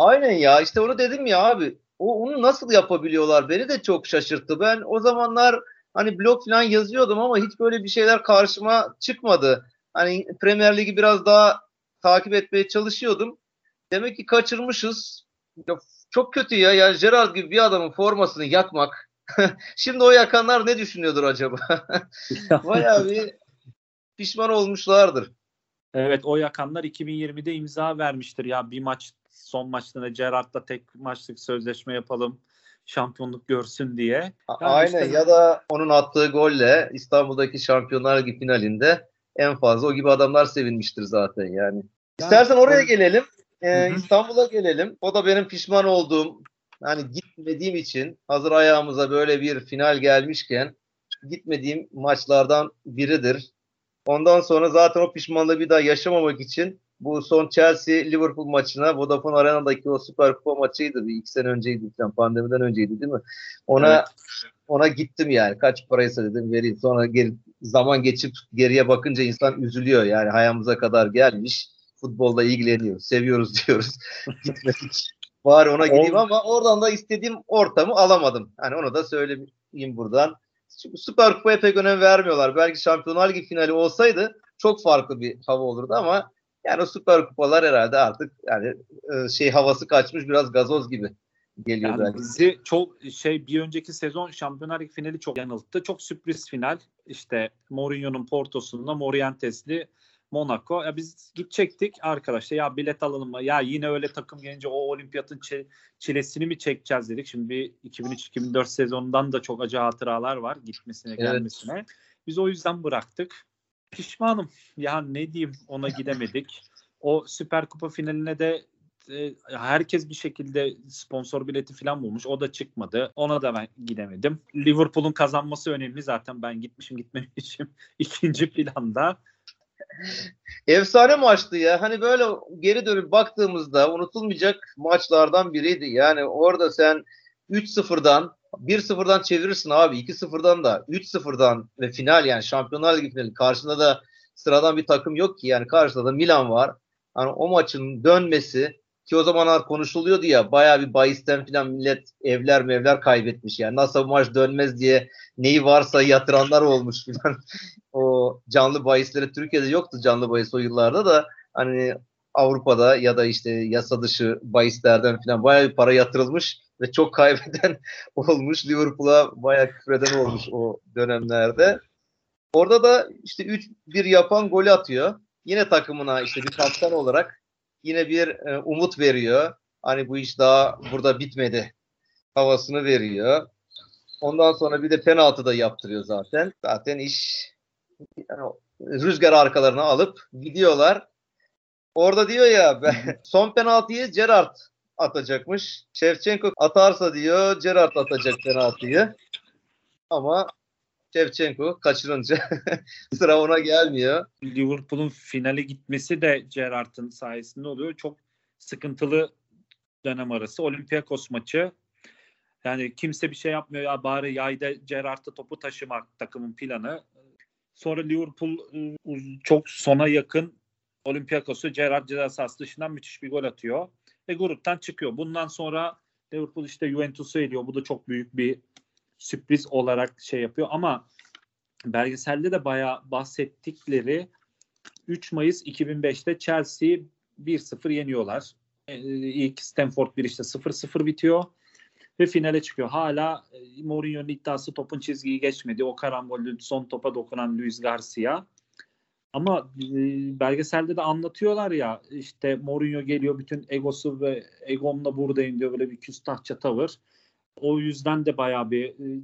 Aynen ya işte onu dedim ya abi. O onu nasıl yapabiliyorlar? Beni de çok şaşırttı. Ben o zamanlar hani blog falan yazıyordum ama hiç böyle bir şeyler karşıma çıkmadı. Hani Premier Ligi biraz daha takip etmeye çalışıyordum. Demek ki kaçırmışız. Ya, çok kötü ya. Yani Gerard gibi bir adamın formasını yakmak. Şimdi o yakanlar ne düşünüyordur acaba? Bayağı bir pişman olmuşlardır. Evet o yakanlar 2020'de imza vermiştir. Ya bir maç son maçta Gerard'la tek maçlık sözleşme yapalım şampiyonluk görsün diye. Yani Aynen işte... ya da onun attığı golle İstanbul'daki Şampiyonlar Ligi finalinde en fazla o gibi adamlar sevinmiştir zaten yani. yani İstersen oraya gelelim. Ee, İstanbul'a gelelim. O da benim pişman olduğum yani gitmediğim için hazır ayağımıza böyle bir final gelmişken gitmediğim maçlardan biridir. Ondan sonra zaten o pişmanlığı bir daha yaşamamak için bu son Chelsea Liverpool maçına Vodafone Arena'daki o Süper Kupa maçıydı. Bir iki sene önceydi falan pandemiden önceydi değil mi? Ona evet. ona gittim yani. Kaç paraysa dedim vereyim. Sonra geri, zaman geçip geriye bakınca insan üzülüyor. Yani hayamıza kadar gelmiş. Futbolla ilgileniyor. Seviyoruz diyoruz. Gitmedik. Bari ona gideyim ama oradan da istediğim ortamı alamadım. Hani onu da söyleyeyim buradan. Çünkü Süper Kupa'ya pek önem vermiyorlar. Belki Şampiyonlar Ligi finali olsaydı çok farklı bir hava olurdu ama yani o Süper Kupalar herhalde artık yani e, şey havası kaçmış biraz gazoz gibi geliyor yani belki. Bizi çok şey bir önceki sezon Şampiyonlar Ligi finali çok yanılttı. Çok sürpriz final. İşte Mourinho'nun Porto'sunda Morientes'li Monaco. Ya biz gidecektik arkadaşlar ya bilet alalım mı? Ya yine öyle takım gelince o olimpiyatın çilesini mi çekeceğiz dedik. Şimdi 2003-2004 sezonundan da çok acı hatıralar var gitmesine evet. gelmesine. Biz o yüzden bıraktık. Pişmanım. Ya ne diyeyim ona gidemedik. O Süper Kupa finaline de e, herkes bir şekilde sponsor bileti falan bulmuş. O da çıkmadı. Ona da ben gidemedim. Liverpool'un kazanması önemli zaten. Ben gitmişim gitmemişim ikinci planda. Efsane maçtı ya. Hani böyle geri dönüp baktığımızda unutulmayacak maçlardan biriydi. Yani orada sen 3-0'dan 1-0'dan çevirirsin abi. 2-0'dan da 3-0'dan ve final yani Şampiyonlar Ligi finali. Karşında da sıradan bir takım yok ki. Yani karşıda da Milan var. Hani o maçın dönmesi ki o zamanlar konuşuluyordu ya bayağı bir bahisten falan millet evler mevler kaybetmiş yani nasıl bu maç dönmez diye neyi varsa yatıranlar olmuş falan. o canlı bahisleri Türkiye'de yoktu canlı bahis o yıllarda da hani Avrupa'da ya da işte yasa dışı bahislerden falan bayağı bir para yatırılmış ve çok kaybeden olmuş. Liverpool'a bayağı küfreden olmuş o dönemlerde. Orada da işte 3-1 yapan golü atıyor. Yine takımına işte bir kaptan olarak yine bir e, umut veriyor. Hani bu iş daha burada bitmedi havasını veriyor. Ondan sonra bir de penaltı da yaptırıyor zaten. Zaten iş yani, rüzgar arkalarına alıp gidiyorlar. Orada diyor ya ben, son penaltıyı Gerrard atacakmış. Şevçenko atarsa diyor Gerrard atacak penaltıyı. Ama Şevçenko kaçırınca sıra ona gelmiyor. Liverpool'un finale gitmesi de Gerrard'ın sayesinde oluyor. Çok sıkıntılı dönem arası. Olympiakos maçı. Yani kimse bir şey yapmıyor. Ya bari yayda Gerrard'ı topu taşımak takımın planı. Sonra Liverpool ıı, çok sona yakın Olympiakos'u Gerrard ceza dışından müthiş bir gol atıyor. Ve gruptan çıkıyor. Bundan sonra Liverpool işte Juventus'u ediyor. Bu da çok büyük bir sürpriz olarak şey yapıyor ama belgeselde de bayağı bahsettikleri 3 Mayıs 2005'te Chelsea 1-0 yeniyorlar. Ee, ilk Stanford bir işte 0-0 bitiyor ve finale çıkıyor. Hala e, Mourinho'nun iddiası topun çizgiyi geçmedi. O karambolü son topa dokunan Luis Garcia. Ama e, belgeselde de anlatıyorlar ya işte Mourinho geliyor bütün egosu ve egomla buradayım diyor böyle bir küstahça tavır. O yüzden de bayağı bir e,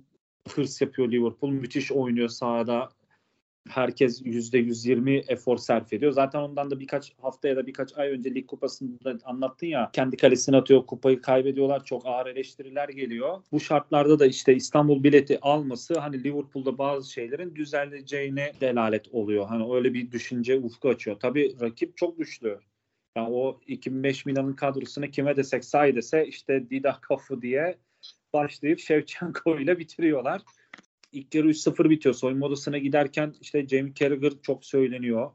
hırs yapıyor Liverpool. Müthiş oynuyor sahada. Herkes %120 efor sarf ediyor. Zaten ondan da birkaç hafta ya da birkaç ay önce Lig Kupası'nda anlattın ya. Kendi kalesine atıyor, kupayı kaybediyorlar. Çok ağır eleştiriler geliyor. Bu şartlarda da işte İstanbul bileti alması hani Liverpool'da bazı şeylerin düzeleceğine delalet oluyor. Hani öyle bir düşünce ufku açıyor. Tabii rakip çok güçlü. Yani o 2005 Milan'ın kadrosunu kime desek say dese işte Dida Kafu diye başlayıp Shevchenko ile bitiriyorlar. İlk yarı 3-0 bitiyor. Soyunma odasına giderken işte Jamie Carragher çok söyleniyor.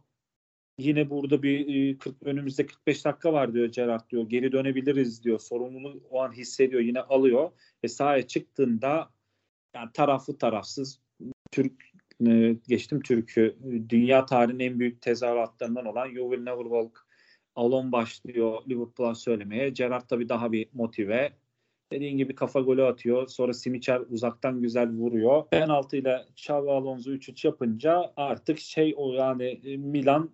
Yine burada bir 40 e, önümüzde 45 dakika var diyor Gerard diyor. Geri dönebiliriz diyor. Sorumluluğu o an hissediyor. Yine alıyor ve sahaya çıktığında yani taraflı tarafsız Türk e, geçtim Türk'ü dünya tarihinin en büyük tezahüratlarından olan You Will Never Walk Alon başlıyor Liverpool'a söylemeye. Gerard tabii daha bir motive. Dediğin gibi kafa golü atıyor. Sonra Simicher uzaktan güzel vuruyor. Penaltıyla Xavi Alonso 3-3 yapınca artık şey o yani e, Milan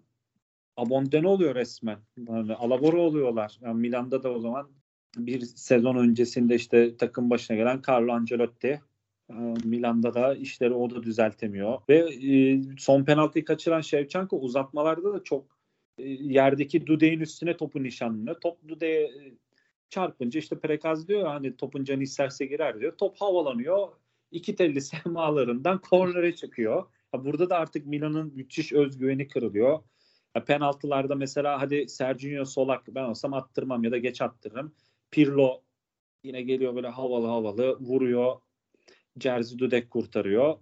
abondene oluyor resmen. Yani alabora oluyorlar. Yani Milan'da da o zaman bir sezon öncesinde işte takım başına gelen Carlo Ancelotti e, Milan'da da işleri o da düzeltemiyor. Ve e, son penaltıyı kaçıran Şevçenko uzatmalarda da çok yerdeki Dude'nin üstüne topu nişanlanıyor. Top Dude'ye çarpınca işte Prekaz diyor hani topun canı isterse girer diyor. Top havalanıyor. iki telli sehmalarından kornere çıkıyor. burada da artık Milan'ın müthiş özgüveni kırılıyor. Penaltılarda mesela hadi Sergio Solak ben olsam attırmam ya da geç attırırım. Pirlo yine geliyor böyle havalı havalı vuruyor. Jerzy Dudek kurtarıyor.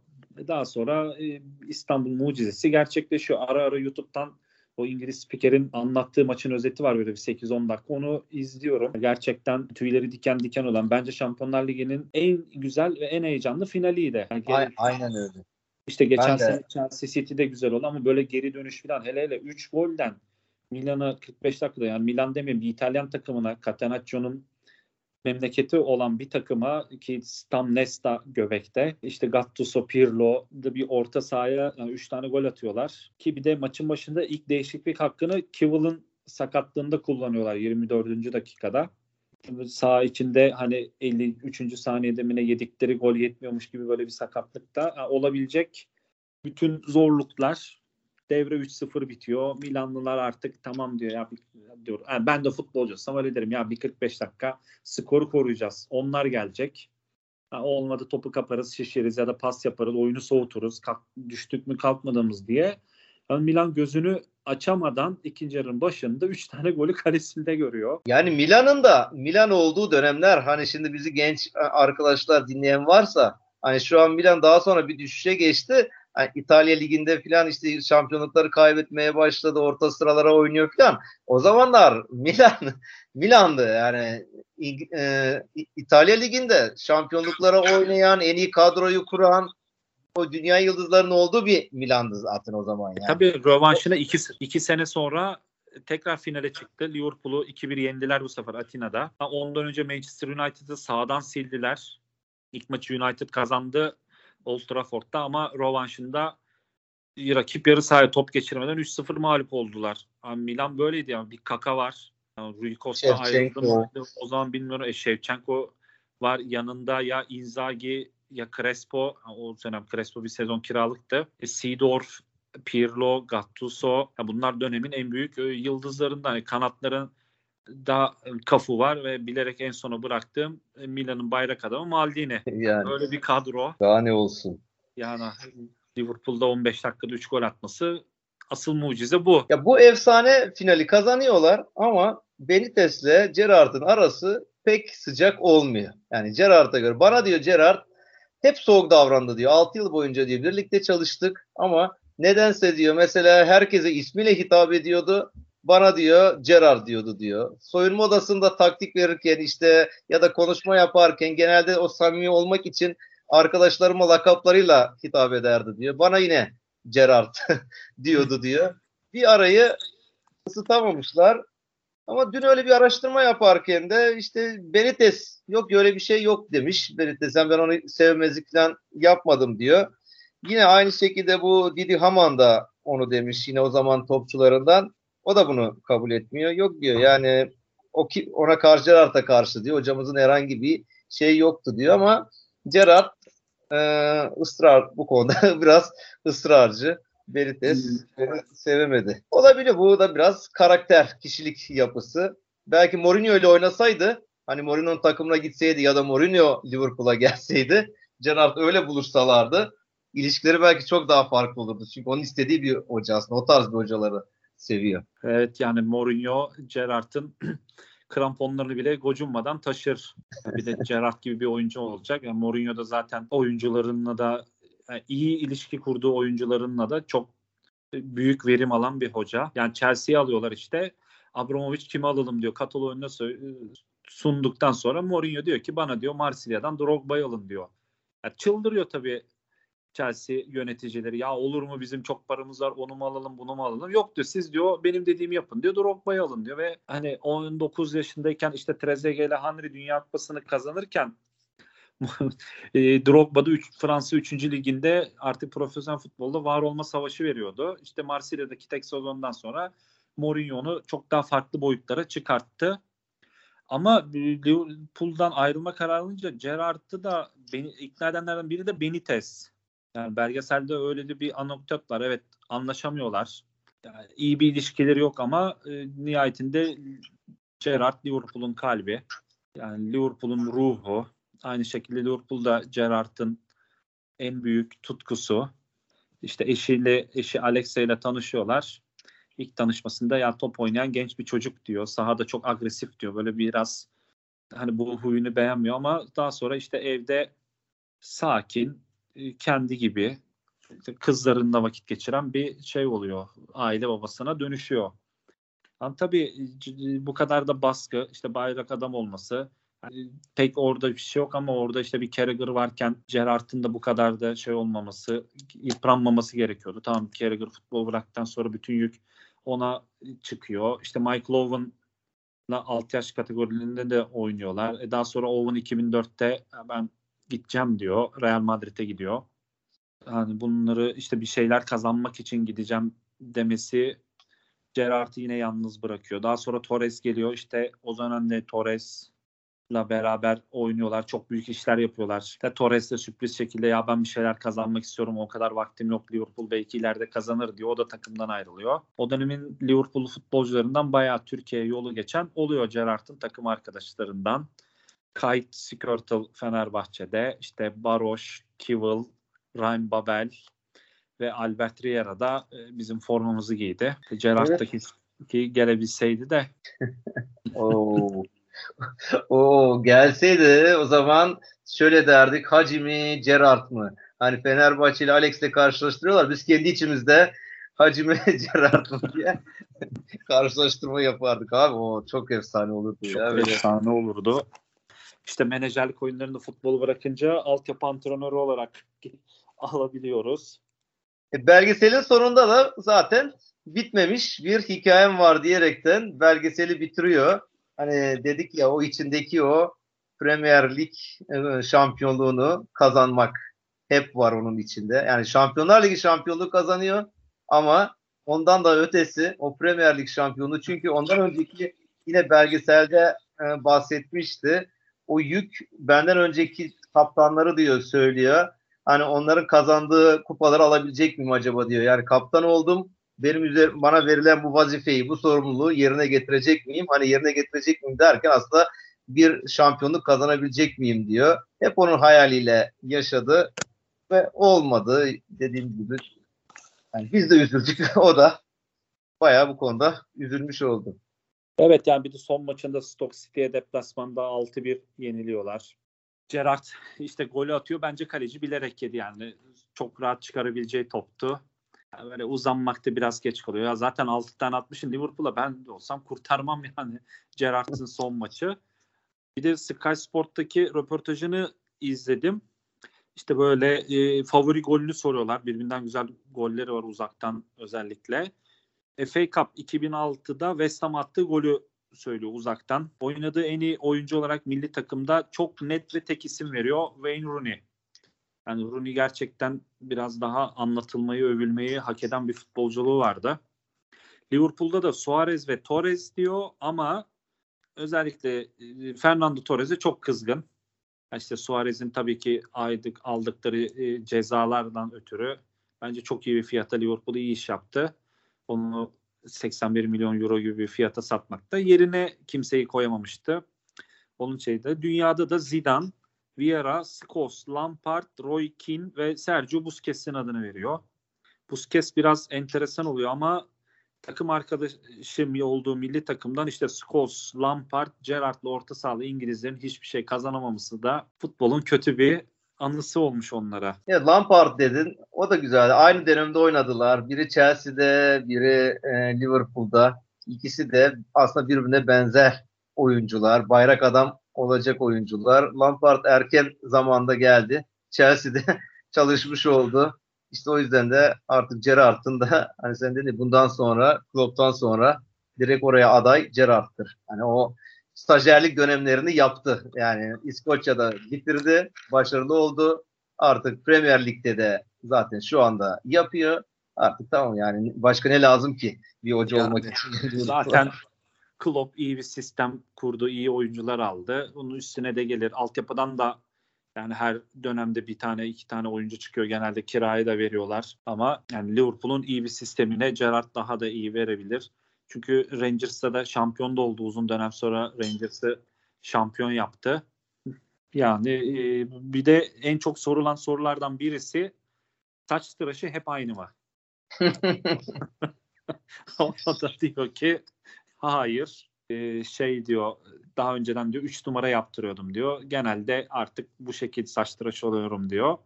Daha sonra e, İstanbul mucizesi gerçekleşiyor. Ara ara YouTube'dan o İngiliz spikerin anlattığı maçın özeti var böyle bir 8-10 dakika. Onu izliyorum. Gerçekten tüyleri diken diken olan bence Şampiyonlar Ligi'nin en güzel ve en heyecanlı finaliydi. Yani geri, aynen öyle. İşte geçen sene Chelsea City'de güzel oldu ama böyle geri dönüş falan hele hele 3 golden Milan'a 45 dakikada yani Milan demeyeyim bir İtalyan takımına Catenaccio'nun memleketi olan bir takıma ki tam Nesta göbekte işte Gattuso, Pirlo da bir orta sahaya 3 yani tane gol atıyorlar. Ki bir de maçın başında ilk değişiklik hakkını Kivill'ın sakatlığında kullanıyorlar 24. dakikada. Sağ içinde hani 53. saniyede mi yedikleri gol yetmiyormuş gibi böyle bir sakatlıkta yani olabilecek bütün zorluklar Devre 3-0 bitiyor. Milanlılar artık tamam diyor ya diyor. Yani ben de futbolcusam öyle derim ya bir 45 dakika skoru koruyacağız. Onlar gelecek. Ha, olmadı topu kaparız, şişiririz ya da pas yaparız, oyunu soğuturuz. Kalk, düştük mü kalkmadığımız diye. Yani Milan gözünü açamadan ikinci yarının başında 3 tane golü kalesinde görüyor. Yani Milan'ın da Milan olduğu dönemler hani şimdi bizi genç arkadaşlar dinleyen varsa hani şu an Milan daha sonra bir düşüşe geçti. Yani İtalya liginde falan işte şampiyonlukları kaybetmeye başladı. Orta sıralara oynuyor falan. O zamanlar Milan Milan'dı yani e, İtalya liginde şampiyonluklara oynayan, en iyi kadroyu kuran o dünya yıldızlarının olduğu bir Milan'dı zaten o zaman yani. Tabii rövanşına iki, iki sene sonra tekrar finale çıktı. Liverpool'u 2-1 yendiler bu sefer Atina'da. Ondan önce Manchester United'ı sağdan sildiler. İlk maçı United kazandı Old Trafford'da ama rövanşında rakip yarı sahaya top geçirmeden 3-0 mağlup oldular. Yani Milan böyleydi yani bir kaka var. Yani Rui Costa ayrıldı O zaman bilmiyorum. E, Shevchenko var yanında ya Inzaghi ya Crespo o dönem Crespo bir sezon kiralıktı. E, Seedorf, Pirlo, Gattuso ya bunlar dönemin en büyük e, yıldızlarından. Yani kanatların da kafu var ve bilerek en sona bıraktığım e, Milan'ın bayrak adamı Maldini. Yani. Böyle bir kadro. Daha ne olsun. Yani Liverpool'da 15 dakikada 3 gol atması asıl mucize bu. Ya bu efsane finali kazanıyorlar ama Benitez'le Gerrard'ın arası pek sıcak olmuyor. Yani Gerrard'a göre bana diyor Gerrard hep soğuk davrandı diyor. 6 yıl boyunca diyor birlikte çalıştık ama nedense diyor mesela herkese ismiyle hitap ediyordu. Bana diyor Gerard diyordu diyor. Soyunma odasında taktik verirken işte ya da konuşma yaparken genelde o samimi olmak için arkadaşlarıma lakaplarıyla hitap ederdi diyor. Bana yine Gerard diyordu diyor. Bir arayı ısıtamamışlar. Ama dün öyle bir araştırma yaparken de işte Benitez yok öyle bir şey yok demiş. Benitez ben onu sevmezlik falan yapmadım diyor. Yine aynı şekilde bu Didi Haman da onu demiş yine o zaman topçularından. O da bunu kabul etmiyor. Yok diyor yani o ki ona karşı Gerard'a karşı diyor. Hocamızın herhangi bir şey yoktu diyor ama Gerard e, ısrar bu konuda biraz ısrarcı. Benitez beni sevemedi. Olabilir bu da biraz karakter, kişilik yapısı. Belki Mourinho ile oynasaydı hani Mourinho'nun takımına gitseydi ya da Mourinho Liverpool'a gelseydi Gerrard öyle buluşsalardı ilişkileri belki çok daha farklı olurdu. Çünkü onun istediği bir hoca aslında. O tarz bir hocaları seviyor. Evet yani Mourinho Gerrard'ın kramponlarını bile gocunmadan taşır. Bir de Gerrard gibi bir oyuncu olacak. Yani Mourinho da zaten oyuncularınla da iyi ilişki kurduğu oyuncularınla da çok büyük verim alan bir hoca. Yani Chelsea'yi alıyorlar işte. Abramovich kimi alalım diyor. Katalonya'da sunduktan sonra Mourinho diyor ki bana diyor Marsilya'dan Drogba'yı alın diyor. Yani çıldırıyor tabii Chelsea yöneticileri. Ya olur mu bizim çok paramız var onu mu alalım bunu mu alalım? Yok diyor siz diyor benim dediğimi yapın diyor. Drogba'yı alın diyor ve hani 19 yaşındayken işte Trezeguet ile Henry Dünya Kupası'nı kazanırken e, Drogba da üç, Fransa 3. liginde artık profesyonel futbolda var olma savaşı veriyordu. İşte Marsilya'daki tek sezondan sonra Mourinho'nu çok daha farklı boyutlara çıkarttı. Ama Liverpool'dan ayrılma kararı alınca Gerrard'ı da beni, ikna edenlerden biri de Benitez. Yani belgeselde öyle bir anekdot var. Evet anlaşamıyorlar. Yani iyi bir ilişkileri yok ama e, nihayetinde Gerrard Liverpool'un kalbi. Yani Liverpool'un ruhu. Aynı şekilde Liverpool'da Gerrard'ın en büyük tutkusu. İşte eşiyle eşi Alexa ile tanışıyorlar. İlk tanışmasında ya top oynayan genç bir çocuk diyor. Sahada çok agresif diyor. Böyle biraz hani bu huyunu beğenmiyor ama daha sonra işte evde sakin, kendi gibi kızlarınla vakit geçiren bir şey oluyor. Aile babasına dönüşüyor. Yani tabii bu kadar da baskı, işte bayrak adam olması yani pek orada bir şey yok ama orada işte bir Carragher varken Gerrard'ın da bu kadar da şey olmaması, yıpranmaması gerekiyordu. Tamam Carragher futbol bıraktıktan sonra bütün yük ona çıkıyor. İşte Mike Owen'la alt yaş kategorilerinde de oynuyorlar. E daha sonra Owen 2004'te ben gideceğim diyor. Real Madrid'e gidiyor. Yani bunları işte bir şeyler kazanmak için gideceğim demesi Gerrard'ı yine yalnız bırakıyor. Daha sonra Torres geliyor. İşte o dönemde Torres beraber oynuyorlar. Çok büyük işler yapıyorlar. İşte Torres de sürpriz şekilde ya ben bir şeyler kazanmak istiyorum. O kadar vaktim yok. Liverpool belki ileride kazanır diyor. O da takımdan ayrılıyor. O dönemin Liverpool futbolcularından bayağı Türkiye'ye yolu geçen oluyor Gerrard'ın takım arkadaşlarından. Kite Skirtle Fenerbahçe'de, işte Baroş, Kivel, Ryan Babel ve Albert Riera da e, bizim formamızı giydi. Gerrard'daki evet. gelebilseydi de. Oo. Oo gelseydi o zaman şöyle derdik Hacı mi Gerard mı? Hani Fenerbahçe ile Alex'le karşılaştırıyorlar. Biz kendi içimizde Hacı mi Gerard mı diye karşılaştırma yapardık abi. O çok efsane olurdu. Çok ya, efsane olurdu. İşte menajerlik oyunlarında futbolu bırakınca altyapı antrenörü olarak alabiliyoruz. E, belgeselin sonunda da zaten bitmemiş bir hikayem var diyerekten belgeseli bitiriyor. Hani dedik ya o içindeki o Premier Lig e, şampiyonluğunu kazanmak hep var onun içinde. Yani Şampiyonlar Ligi şampiyonluğu kazanıyor ama ondan da ötesi o Premier Lig şampiyonu çünkü ondan önceki yine belgeselde e, bahsetmişti. O yük benden önceki kaptanları diyor söylüyor. Hani onların kazandığı kupaları alabilecek miyim acaba diyor. Yani kaptan oldum benim üzerime bana verilen bu vazifeyi, bu sorumluluğu yerine getirecek miyim? Hani yerine getirecek miyim derken aslında bir şampiyonluk kazanabilecek miyim diyor. Hep onun hayaliyle yaşadı ve olmadı dediğim gibi. Yani biz de üzüldük. o da bayağı bu konuda üzülmüş oldu. Evet yani bir de son maçında Stoke City'ye deplasmanda 6-1 yeniliyorlar. Gerrard işte golü atıyor. Bence kaleci bilerek yedi yani. Çok rahat çıkarabileceği toptu. Yani böyle uzanmakta biraz geç kalıyor. Ya zaten 6 tane Liverpool'a ben de olsam kurtarmam yani Gerrard'ın son maçı. Bir de Sky Sport'taki röportajını izledim. İşte böyle e, favori golünü soruyorlar. Birbirinden güzel golleri var uzaktan özellikle. FA Cup 2006'da West Ham attığı golü söylüyor uzaktan. Oynadığı en iyi oyuncu olarak milli takımda çok net ve tek isim veriyor. Wayne Rooney. Yani Rooney gerçekten biraz daha anlatılmayı, övülmeyi hak eden bir futbolculuğu vardı. Liverpool'da da Suarez ve Torres diyor ama özellikle e, Fernando Torres'e çok kızgın. İşte Suarez'in tabii ki aydık aldıkları e, cezalardan ötürü bence çok iyi bir fiyata Liverpool iyi iş yaptı. Onu 81 milyon euro gibi bir fiyata satmakta. Yerine kimseyi koyamamıştı. Onun şeyde dünyada da Zidane Vieira, Scholes, Lampard, Roy Keane ve Sergio Busquets'in adını veriyor. Busquets biraz enteresan oluyor ama takım arkadaşım olduğu milli takımdan işte Scholes, Lampard, Gerrard'la orta sahalı İngilizlerin hiçbir şey kazanamaması da futbolun kötü bir anısı olmuş onlara. Ya Lampard dedin. O da güzel. Aynı dönemde oynadılar. Biri Chelsea'de, biri e, Liverpool'da. İkisi de aslında birbirine benzer oyuncular. Bayrak adam olacak oyuncular. Lampard erken zamanda geldi. Chelsea'de çalışmış oldu. İşte o yüzden de artık Gerrard'ın da hani sen dedin bundan sonra Klopp'tan sonra direkt oraya aday Gerrard'tır. Hani o stajyerlik dönemlerini yaptı. Yani İskoçya'da bitirdi, başarılı oldu. Artık Premier Lig'de de zaten şu anda yapıyor. Artık tamam yani başka ne lazım ki bir hoca yani, olmak için? Zaten Klopp iyi bir sistem kurdu, iyi oyuncular aldı. Onun üstüne de gelir. Altyapıdan da yani her dönemde bir tane iki tane oyuncu çıkıyor. Genelde kirayı da veriyorlar. Ama yani Liverpool'un iyi bir sistemine Gerrard daha da iyi verebilir. Çünkü Rangers'ta da şampiyon da oldu uzun dönem sonra Rangers'ı şampiyon yaptı. Yani e, bir de en çok sorulan sorulardan birisi saç tıraşı hep aynı mı? o da diyor ki Hayır. Ee, şey diyor daha önceden diyor 3 numara yaptırıyordum diyor. Genelde artık bu şekilde saç tıraş oluyorum diyor.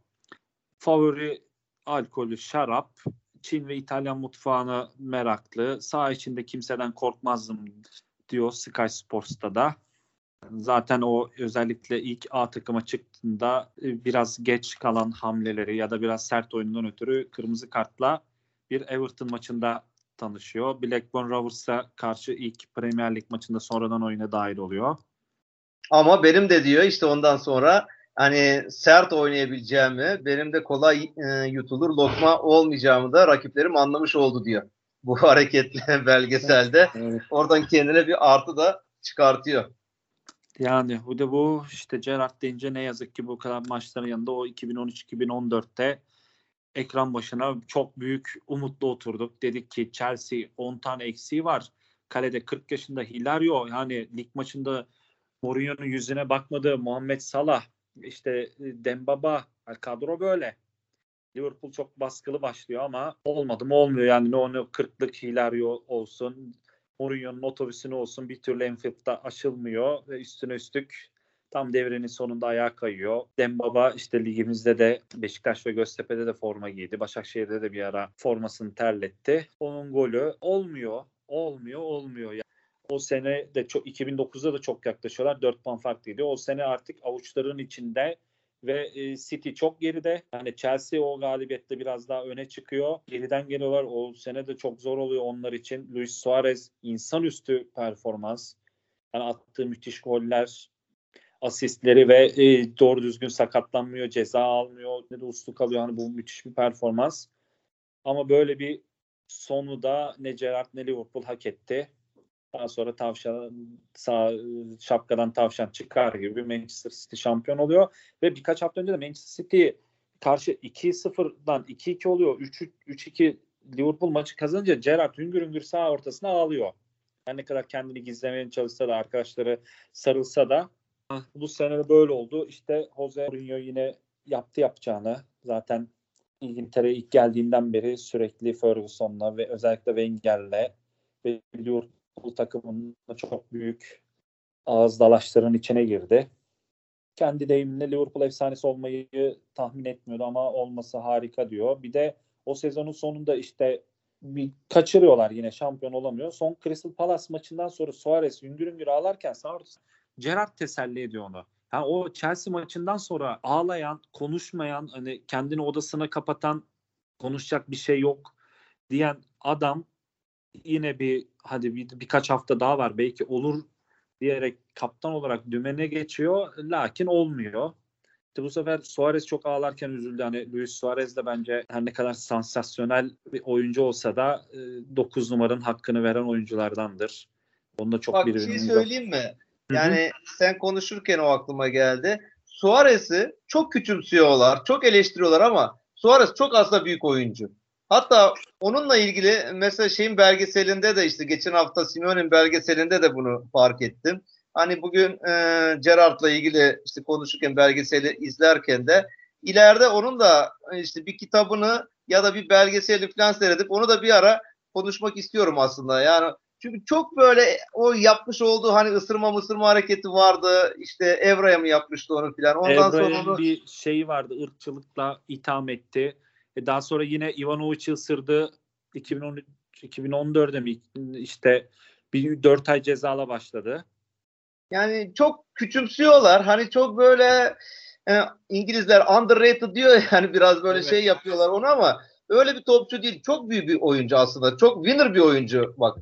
Favori alkolü şarap. Çin ve İtalyan mutfağına meraklı. Sağ içinde kimseden korkmazdım diyor Sky Sports'ta da. Zaten o özellikle ilk A takıma çıktığında e, biraz geç kalan hamleleri ya da biraz sert oyundan ötürü kırmızı kartla bir Everton maçında tanışıyor. Blackburn Rovers'a karşı ilk Premier Lig maçında sonradan oyuna dahil oluyor. Ama benim de diyor işte ondan sonra hani sert oynayabileceğimi, benim de kolay e, yutulur lokma olmayacağımı da rakiplerim anlamış oldu diyor. Bu hareketle belgeselde. Evet. Oradan kendine bir artı da çıkartıyor. Yani bu da bu işte Gerrard deyince ne yazık ki bu kadar maçların yanında o 2013-2014'te ekran başına çok büyük umutla oturduk. Dedik ki Chelsea 10 tane eksiği var. Kalede 40 yaşında Hilario yani lig maçında Mourinho'nun yüzüne bakmadı. Muhammed Salah işte e, Dembaba kadro böyle. Liverpool çok baskılı başlıyor ama olmadı mı olmuyor. Yani ne onu 40'lık Hilario olsun, Mourinho'nun otobüsünü olsun bir türlü Enfield'da aşılmıyor ve üstüne üstlük tam devrenin sonunda ayağa kayıyor. Dembaba işte ligimizde de Beşiktaş ve Göztepe'de de forma giydi. Başakşehir'de de bir ara formasını terletti. Onun golü olmuyor. Olmuyor, olmuyor. Yani o sene de çok 2009'da da çok yaklaşıyorlar. 4 puan farklıydı. O sene artık avuçların içinde ve e, City çok geride. Yani Chelsea o galibiyette biraz daha öne çıkıyor. Geriden geliyorlar. O sene de çok zor oluyor onlar için. Luis Suarez insanüstü performans. Yani attığı müthiş goller, asistleri ve e, doğru düzgün sakatlanmıyor, ceza almıyor, ne de uslu kalıyor. Yani bu müthiş bir performans. Ama böyle bir sonu da ne Gerrard ne Liverpool hak etti. Daha sonra tavşan sağ, şapkadan tavşan çıkar gibi Manchester City şampiyon oluyor. Ve birkaç hafta önce de Manchester City karşı 2-0'dan 2-2 oluyor. 3-2 Liverpool maçı kazanınca Gerrard hüngür hüngür sağ ortasına ağlıyor. Her ne kadar kendini gizlemeye çalışsa da arkadaşları sarılsa da bu sene böyle oldu. İşte Jose Mourinho yine yaptı yapacağını. Zaten İngiltere ilk geldiğinden beri sürekli Ferguson'la ve özellikle Wenger'le ve Liverpool takımında çok büyük ağız dalaşların içine girdi. Kendi deyimle Liverpool efsanesi olmayı tahmin etmiyordu ama olması harika diyor. Bir de o sezonun sonunda işte bir kaçırıyorlar yine şampiyon olamıyor. Son Crystal Palace maçından sonra Suarez hüngür hüngür ağlarken Gerard teselli ediyor onu. Yani o Chelsea maçından sonra ağlayan, konuşmayan, hani kendini odasına kapatan, konuşacak bir şey yok diyen adam yine bir hadi bir, birkaç hafta daha var belki olur diyerek kaptan olarak dümene geçiyor. Lakin olmuyor. İşte bu sefer Suarez çok ağlarken üzüldü. Hani Luis Suarez de bence her ne kadar sansasyonel bir oyuncu olsa da e, 9 numaranın hakkını veren oyunculardandır. Onda çok Bak bir bir şey söyleyeyim mi? Yani Hı-hı. sen konuşurken o aklıma geldi. Suarez'i çok küçümsüyorlar, çok eleştiriyorlar ama Suarez çok aslında büyük oyuncu. Hatta onunla ilgili mesela şeyin belgeselinde de işte geçen hafta Simeone'nin belgeselinde de bunu fark ettim. Hani bugün e, Gerard'la ilgili işte konuşurken belgeseli izlerken de ileride onun da işte bir kitabını ya da bir belgeseli falan seyredip onu da bir ara konuşmak istiyorum aslında. Yani çünkü çok böyle o yapmış olduğu hani ısırma mısırma hareketi vardı. İşte Evra'ya mı yapmıştı onu filan. Ondan sonra onu... bir şeyi vardı. ırkçılıkla itham etti. E daha sonra yine Ivanovic'i ısırdı. 2013 2014'de mi işte bir 4 ay cezala başladı. Yani çok küçümsüyorlar. Hani çok böyle e, İngilizler underrated diyor yani biraz böyle evet. şey yapıyorlar onu ama öyle bir topçu değil. Çok büyük bir oyuncu aslında. Çok winner bir oyuncu bak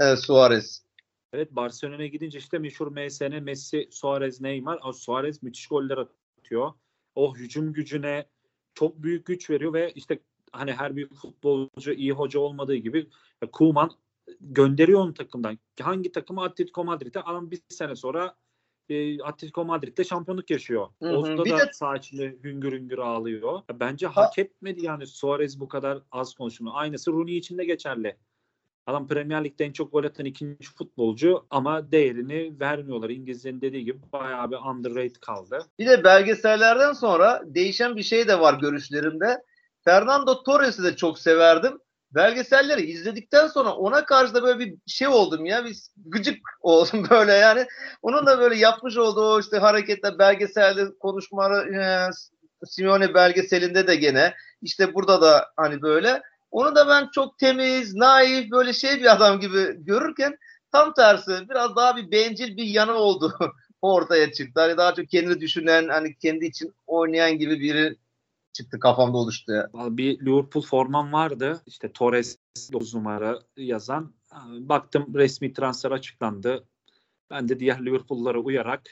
e, Suarez. Evet Barcelona'ya gidince işte meşhur MSN Messi, Suarez, Neymar. O Suarez müthiş goller atıyor. O hücum gücüne çok büyük güç veriyor ve işte hani her büyük futbolcu iyi hoca olmadığı gibi Kuman gönderiyor onu takımdan. Hangi takımı Atletico Madrid'e adam bir sene sonra e, Atletico Madrid'de şampiyonluk yaşıyor. Ozda da de... sağ içinde hüngür hüngür ağlıyor. Bence ha. hak etmedi yani Suarez bu kadar az konuşumu. Aynısı Rooney için de geçerli. Adam Premier Lig'de en çok gol atan ikinci futbolcu ama değerini vermiyorlar. İngilizlerin dediği gibi bayağı bir underrated kaldı. Bir de belgesellerden sonra değişen bir şey de var görüşlerimde. Fernando Torres'i de çok severdim. Belgeselleri izledikten sonra ona karşı da böyle bir şey oldum ya. Bir gıcık oldum böyle yani. Onun da böyle yapmış olduğu işte hareketler, belgeselde konuşmaları e, Simeone belgeselinde de gene işte burada da hani böyle onu da ben çok temiz, naif, böyle şey bir adam gibi görürken tam tersi biraz daha bir bencil bir yanı oldu ortaya çıktı. Hani daha çok kendini düşünen, hani kendi için oynayan gibi biri çıktı kafamda oluştu. Ya. Bir Liverpool formam vardı. İşte Torres 9 numara yazan. Baktım resmi transfer açıklandı. Ben de diğer Liverpool'lara uyarak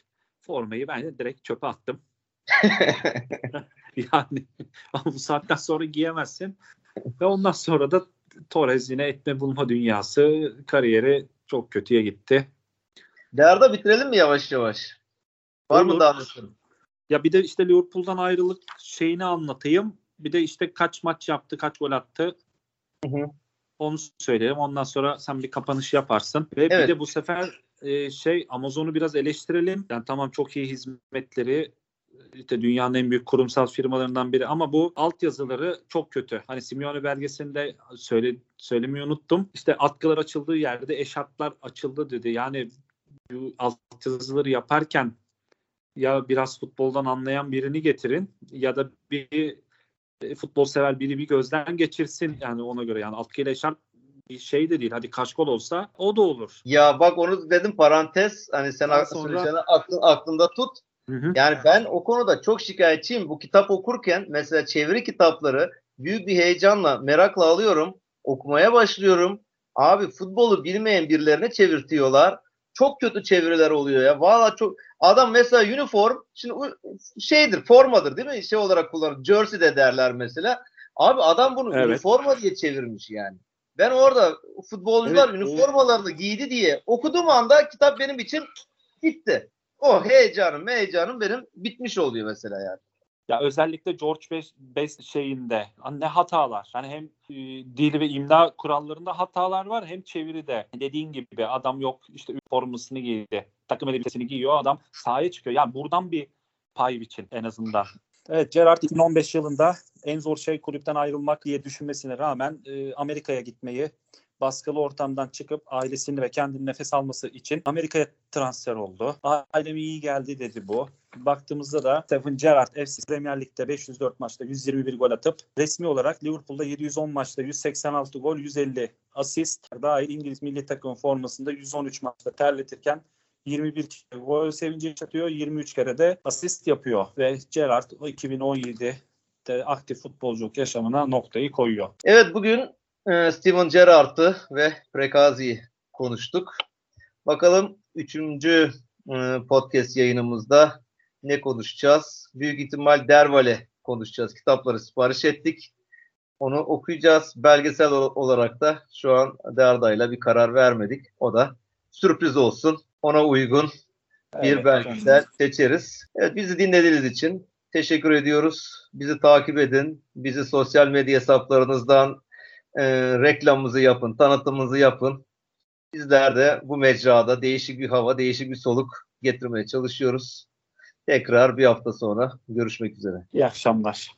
formayı ben de direkt çöpe attım. yani bu saatten sonra giyemezsin. Ve ondan sonra da Torres yine etme bulma dünyası kariyeri çok kötüye gitti. Derda bitirelim mi yavaş yavaş? Var mı Olur. daha anlatın? Ya bir de işte Liverpool'dan ayrılık şeyini anlatayım. Bir de işte kaç maç yaptı, kaç gol attı. Hı hı. Onu söyleyelim. Ondan sonra sen bir kapanış yaparsın. Ve Evet. bir de bu sefer e, şey Amazon'u biraz eleştirelim. Yani tamam çok iyi hizmetleri işte dünyanın en büyük kurumsal firmalarından biri ama bu altyazıları çok kötü. Hani Simeone belgesinde söyle, söylemeyi unuttum. İşte atkılar açıldığı yerde eşarplar açıldı dedi. Yani bu altyazıları yaparken ya biraz futboldan anlayan birini getirin ya da bir e, futbol sever biri bir gözden geçirsin yani ona göre yani atkıyla eşarp bir şey de değil. Hadi kaşkol olsa o da olur. Ya bak onu dedim parantez. Hani sen sonra- söyleyeceğini aklın, aklında tut. Hı hı. Yani ben o konuda çok şikayetçiyim. Bu kitap okurken mesela çeviri kitapları büyük bir heyecanla, merakla alıyorum. Okumaya başlıyorum. Abi futbolu bilmeyen birilerine çevirtiyorlar. Çok kötü çeviriler oluyor ya. Valla çok adam mesela uniform şimdi şeydir, formadır değil mi? Şey olarak kullanır. Jersey de derler mesela. Abi adam bunu Evet. üniforma diye çevirmiş yani. Ben orada futbolcular Evet, üniformalarını giydi diye okuduğum anda kitap benim için bitti. O heyecanım, heyecanım benim bitmiş oluyor mesela yani. Ya özellikle George Best, Best şeyinde hani ne hatalar. Hani hem e, dil ve imla kurallarında hatalar var hem çeviride. Dediğin gibi adam yok işte formasını giydi. Takım elbisesini giyiyor adam sahaya çıkıyor. Yani buradan bir pay biçin en azından. Evet Gerrard 2015 yılında en zor şey kulüpten ayrılmak diye düşünmesine rağmen e, Amerika'ya gitmeyi baskılı ortamdan çıkıp ailesini ve kendini nefes alması için Amerika'ya transfer oldu. Aileme iyi geldi dedi bu. Baktığımızda da Stephen Gerrard FC Premier Lig'de 504 maçta 121 gol atıp resmi olarak Liverpool'da 710 maçta 186 gol 150 asist dahil İngiliz milli takım formasında 113 maçta terletirken 21 kere gol sevinci yaşatıyor, 23 kere de asist yapıyor ve Gerrard o 2017'de aktif futbolculuk yaşamına noktayı koyuyor. Evet bugün Steven Gerrard'ı ve Prekazi'yi konuştuk. Bakalım üçüncü e, podcast yayınımızda ne konuşacağız? Büyük ihtimal Dervale konuşacağız. Kitapları sipariş ettik. Onu okuyacağız. Belgesel olarak da şu an Derda'yla bir karar vermedik. O da sürpriz olsun. Ona uygun bir Evet, belgesel seçeriz. Evet bizi dinlediğiniz için teşekkür ediyoruz. Bizi takip edin. Bizi sosyal medya hesaplarınızdan e, reklamımızı yapın, tanıtımımızı yapın. Bizler de bu mecrada değişik bir hava, değişik bir soluk getirmeye çalışıyoruz. Tekrar bir hafta sonra görüşmek üzere. İyi akşamlar.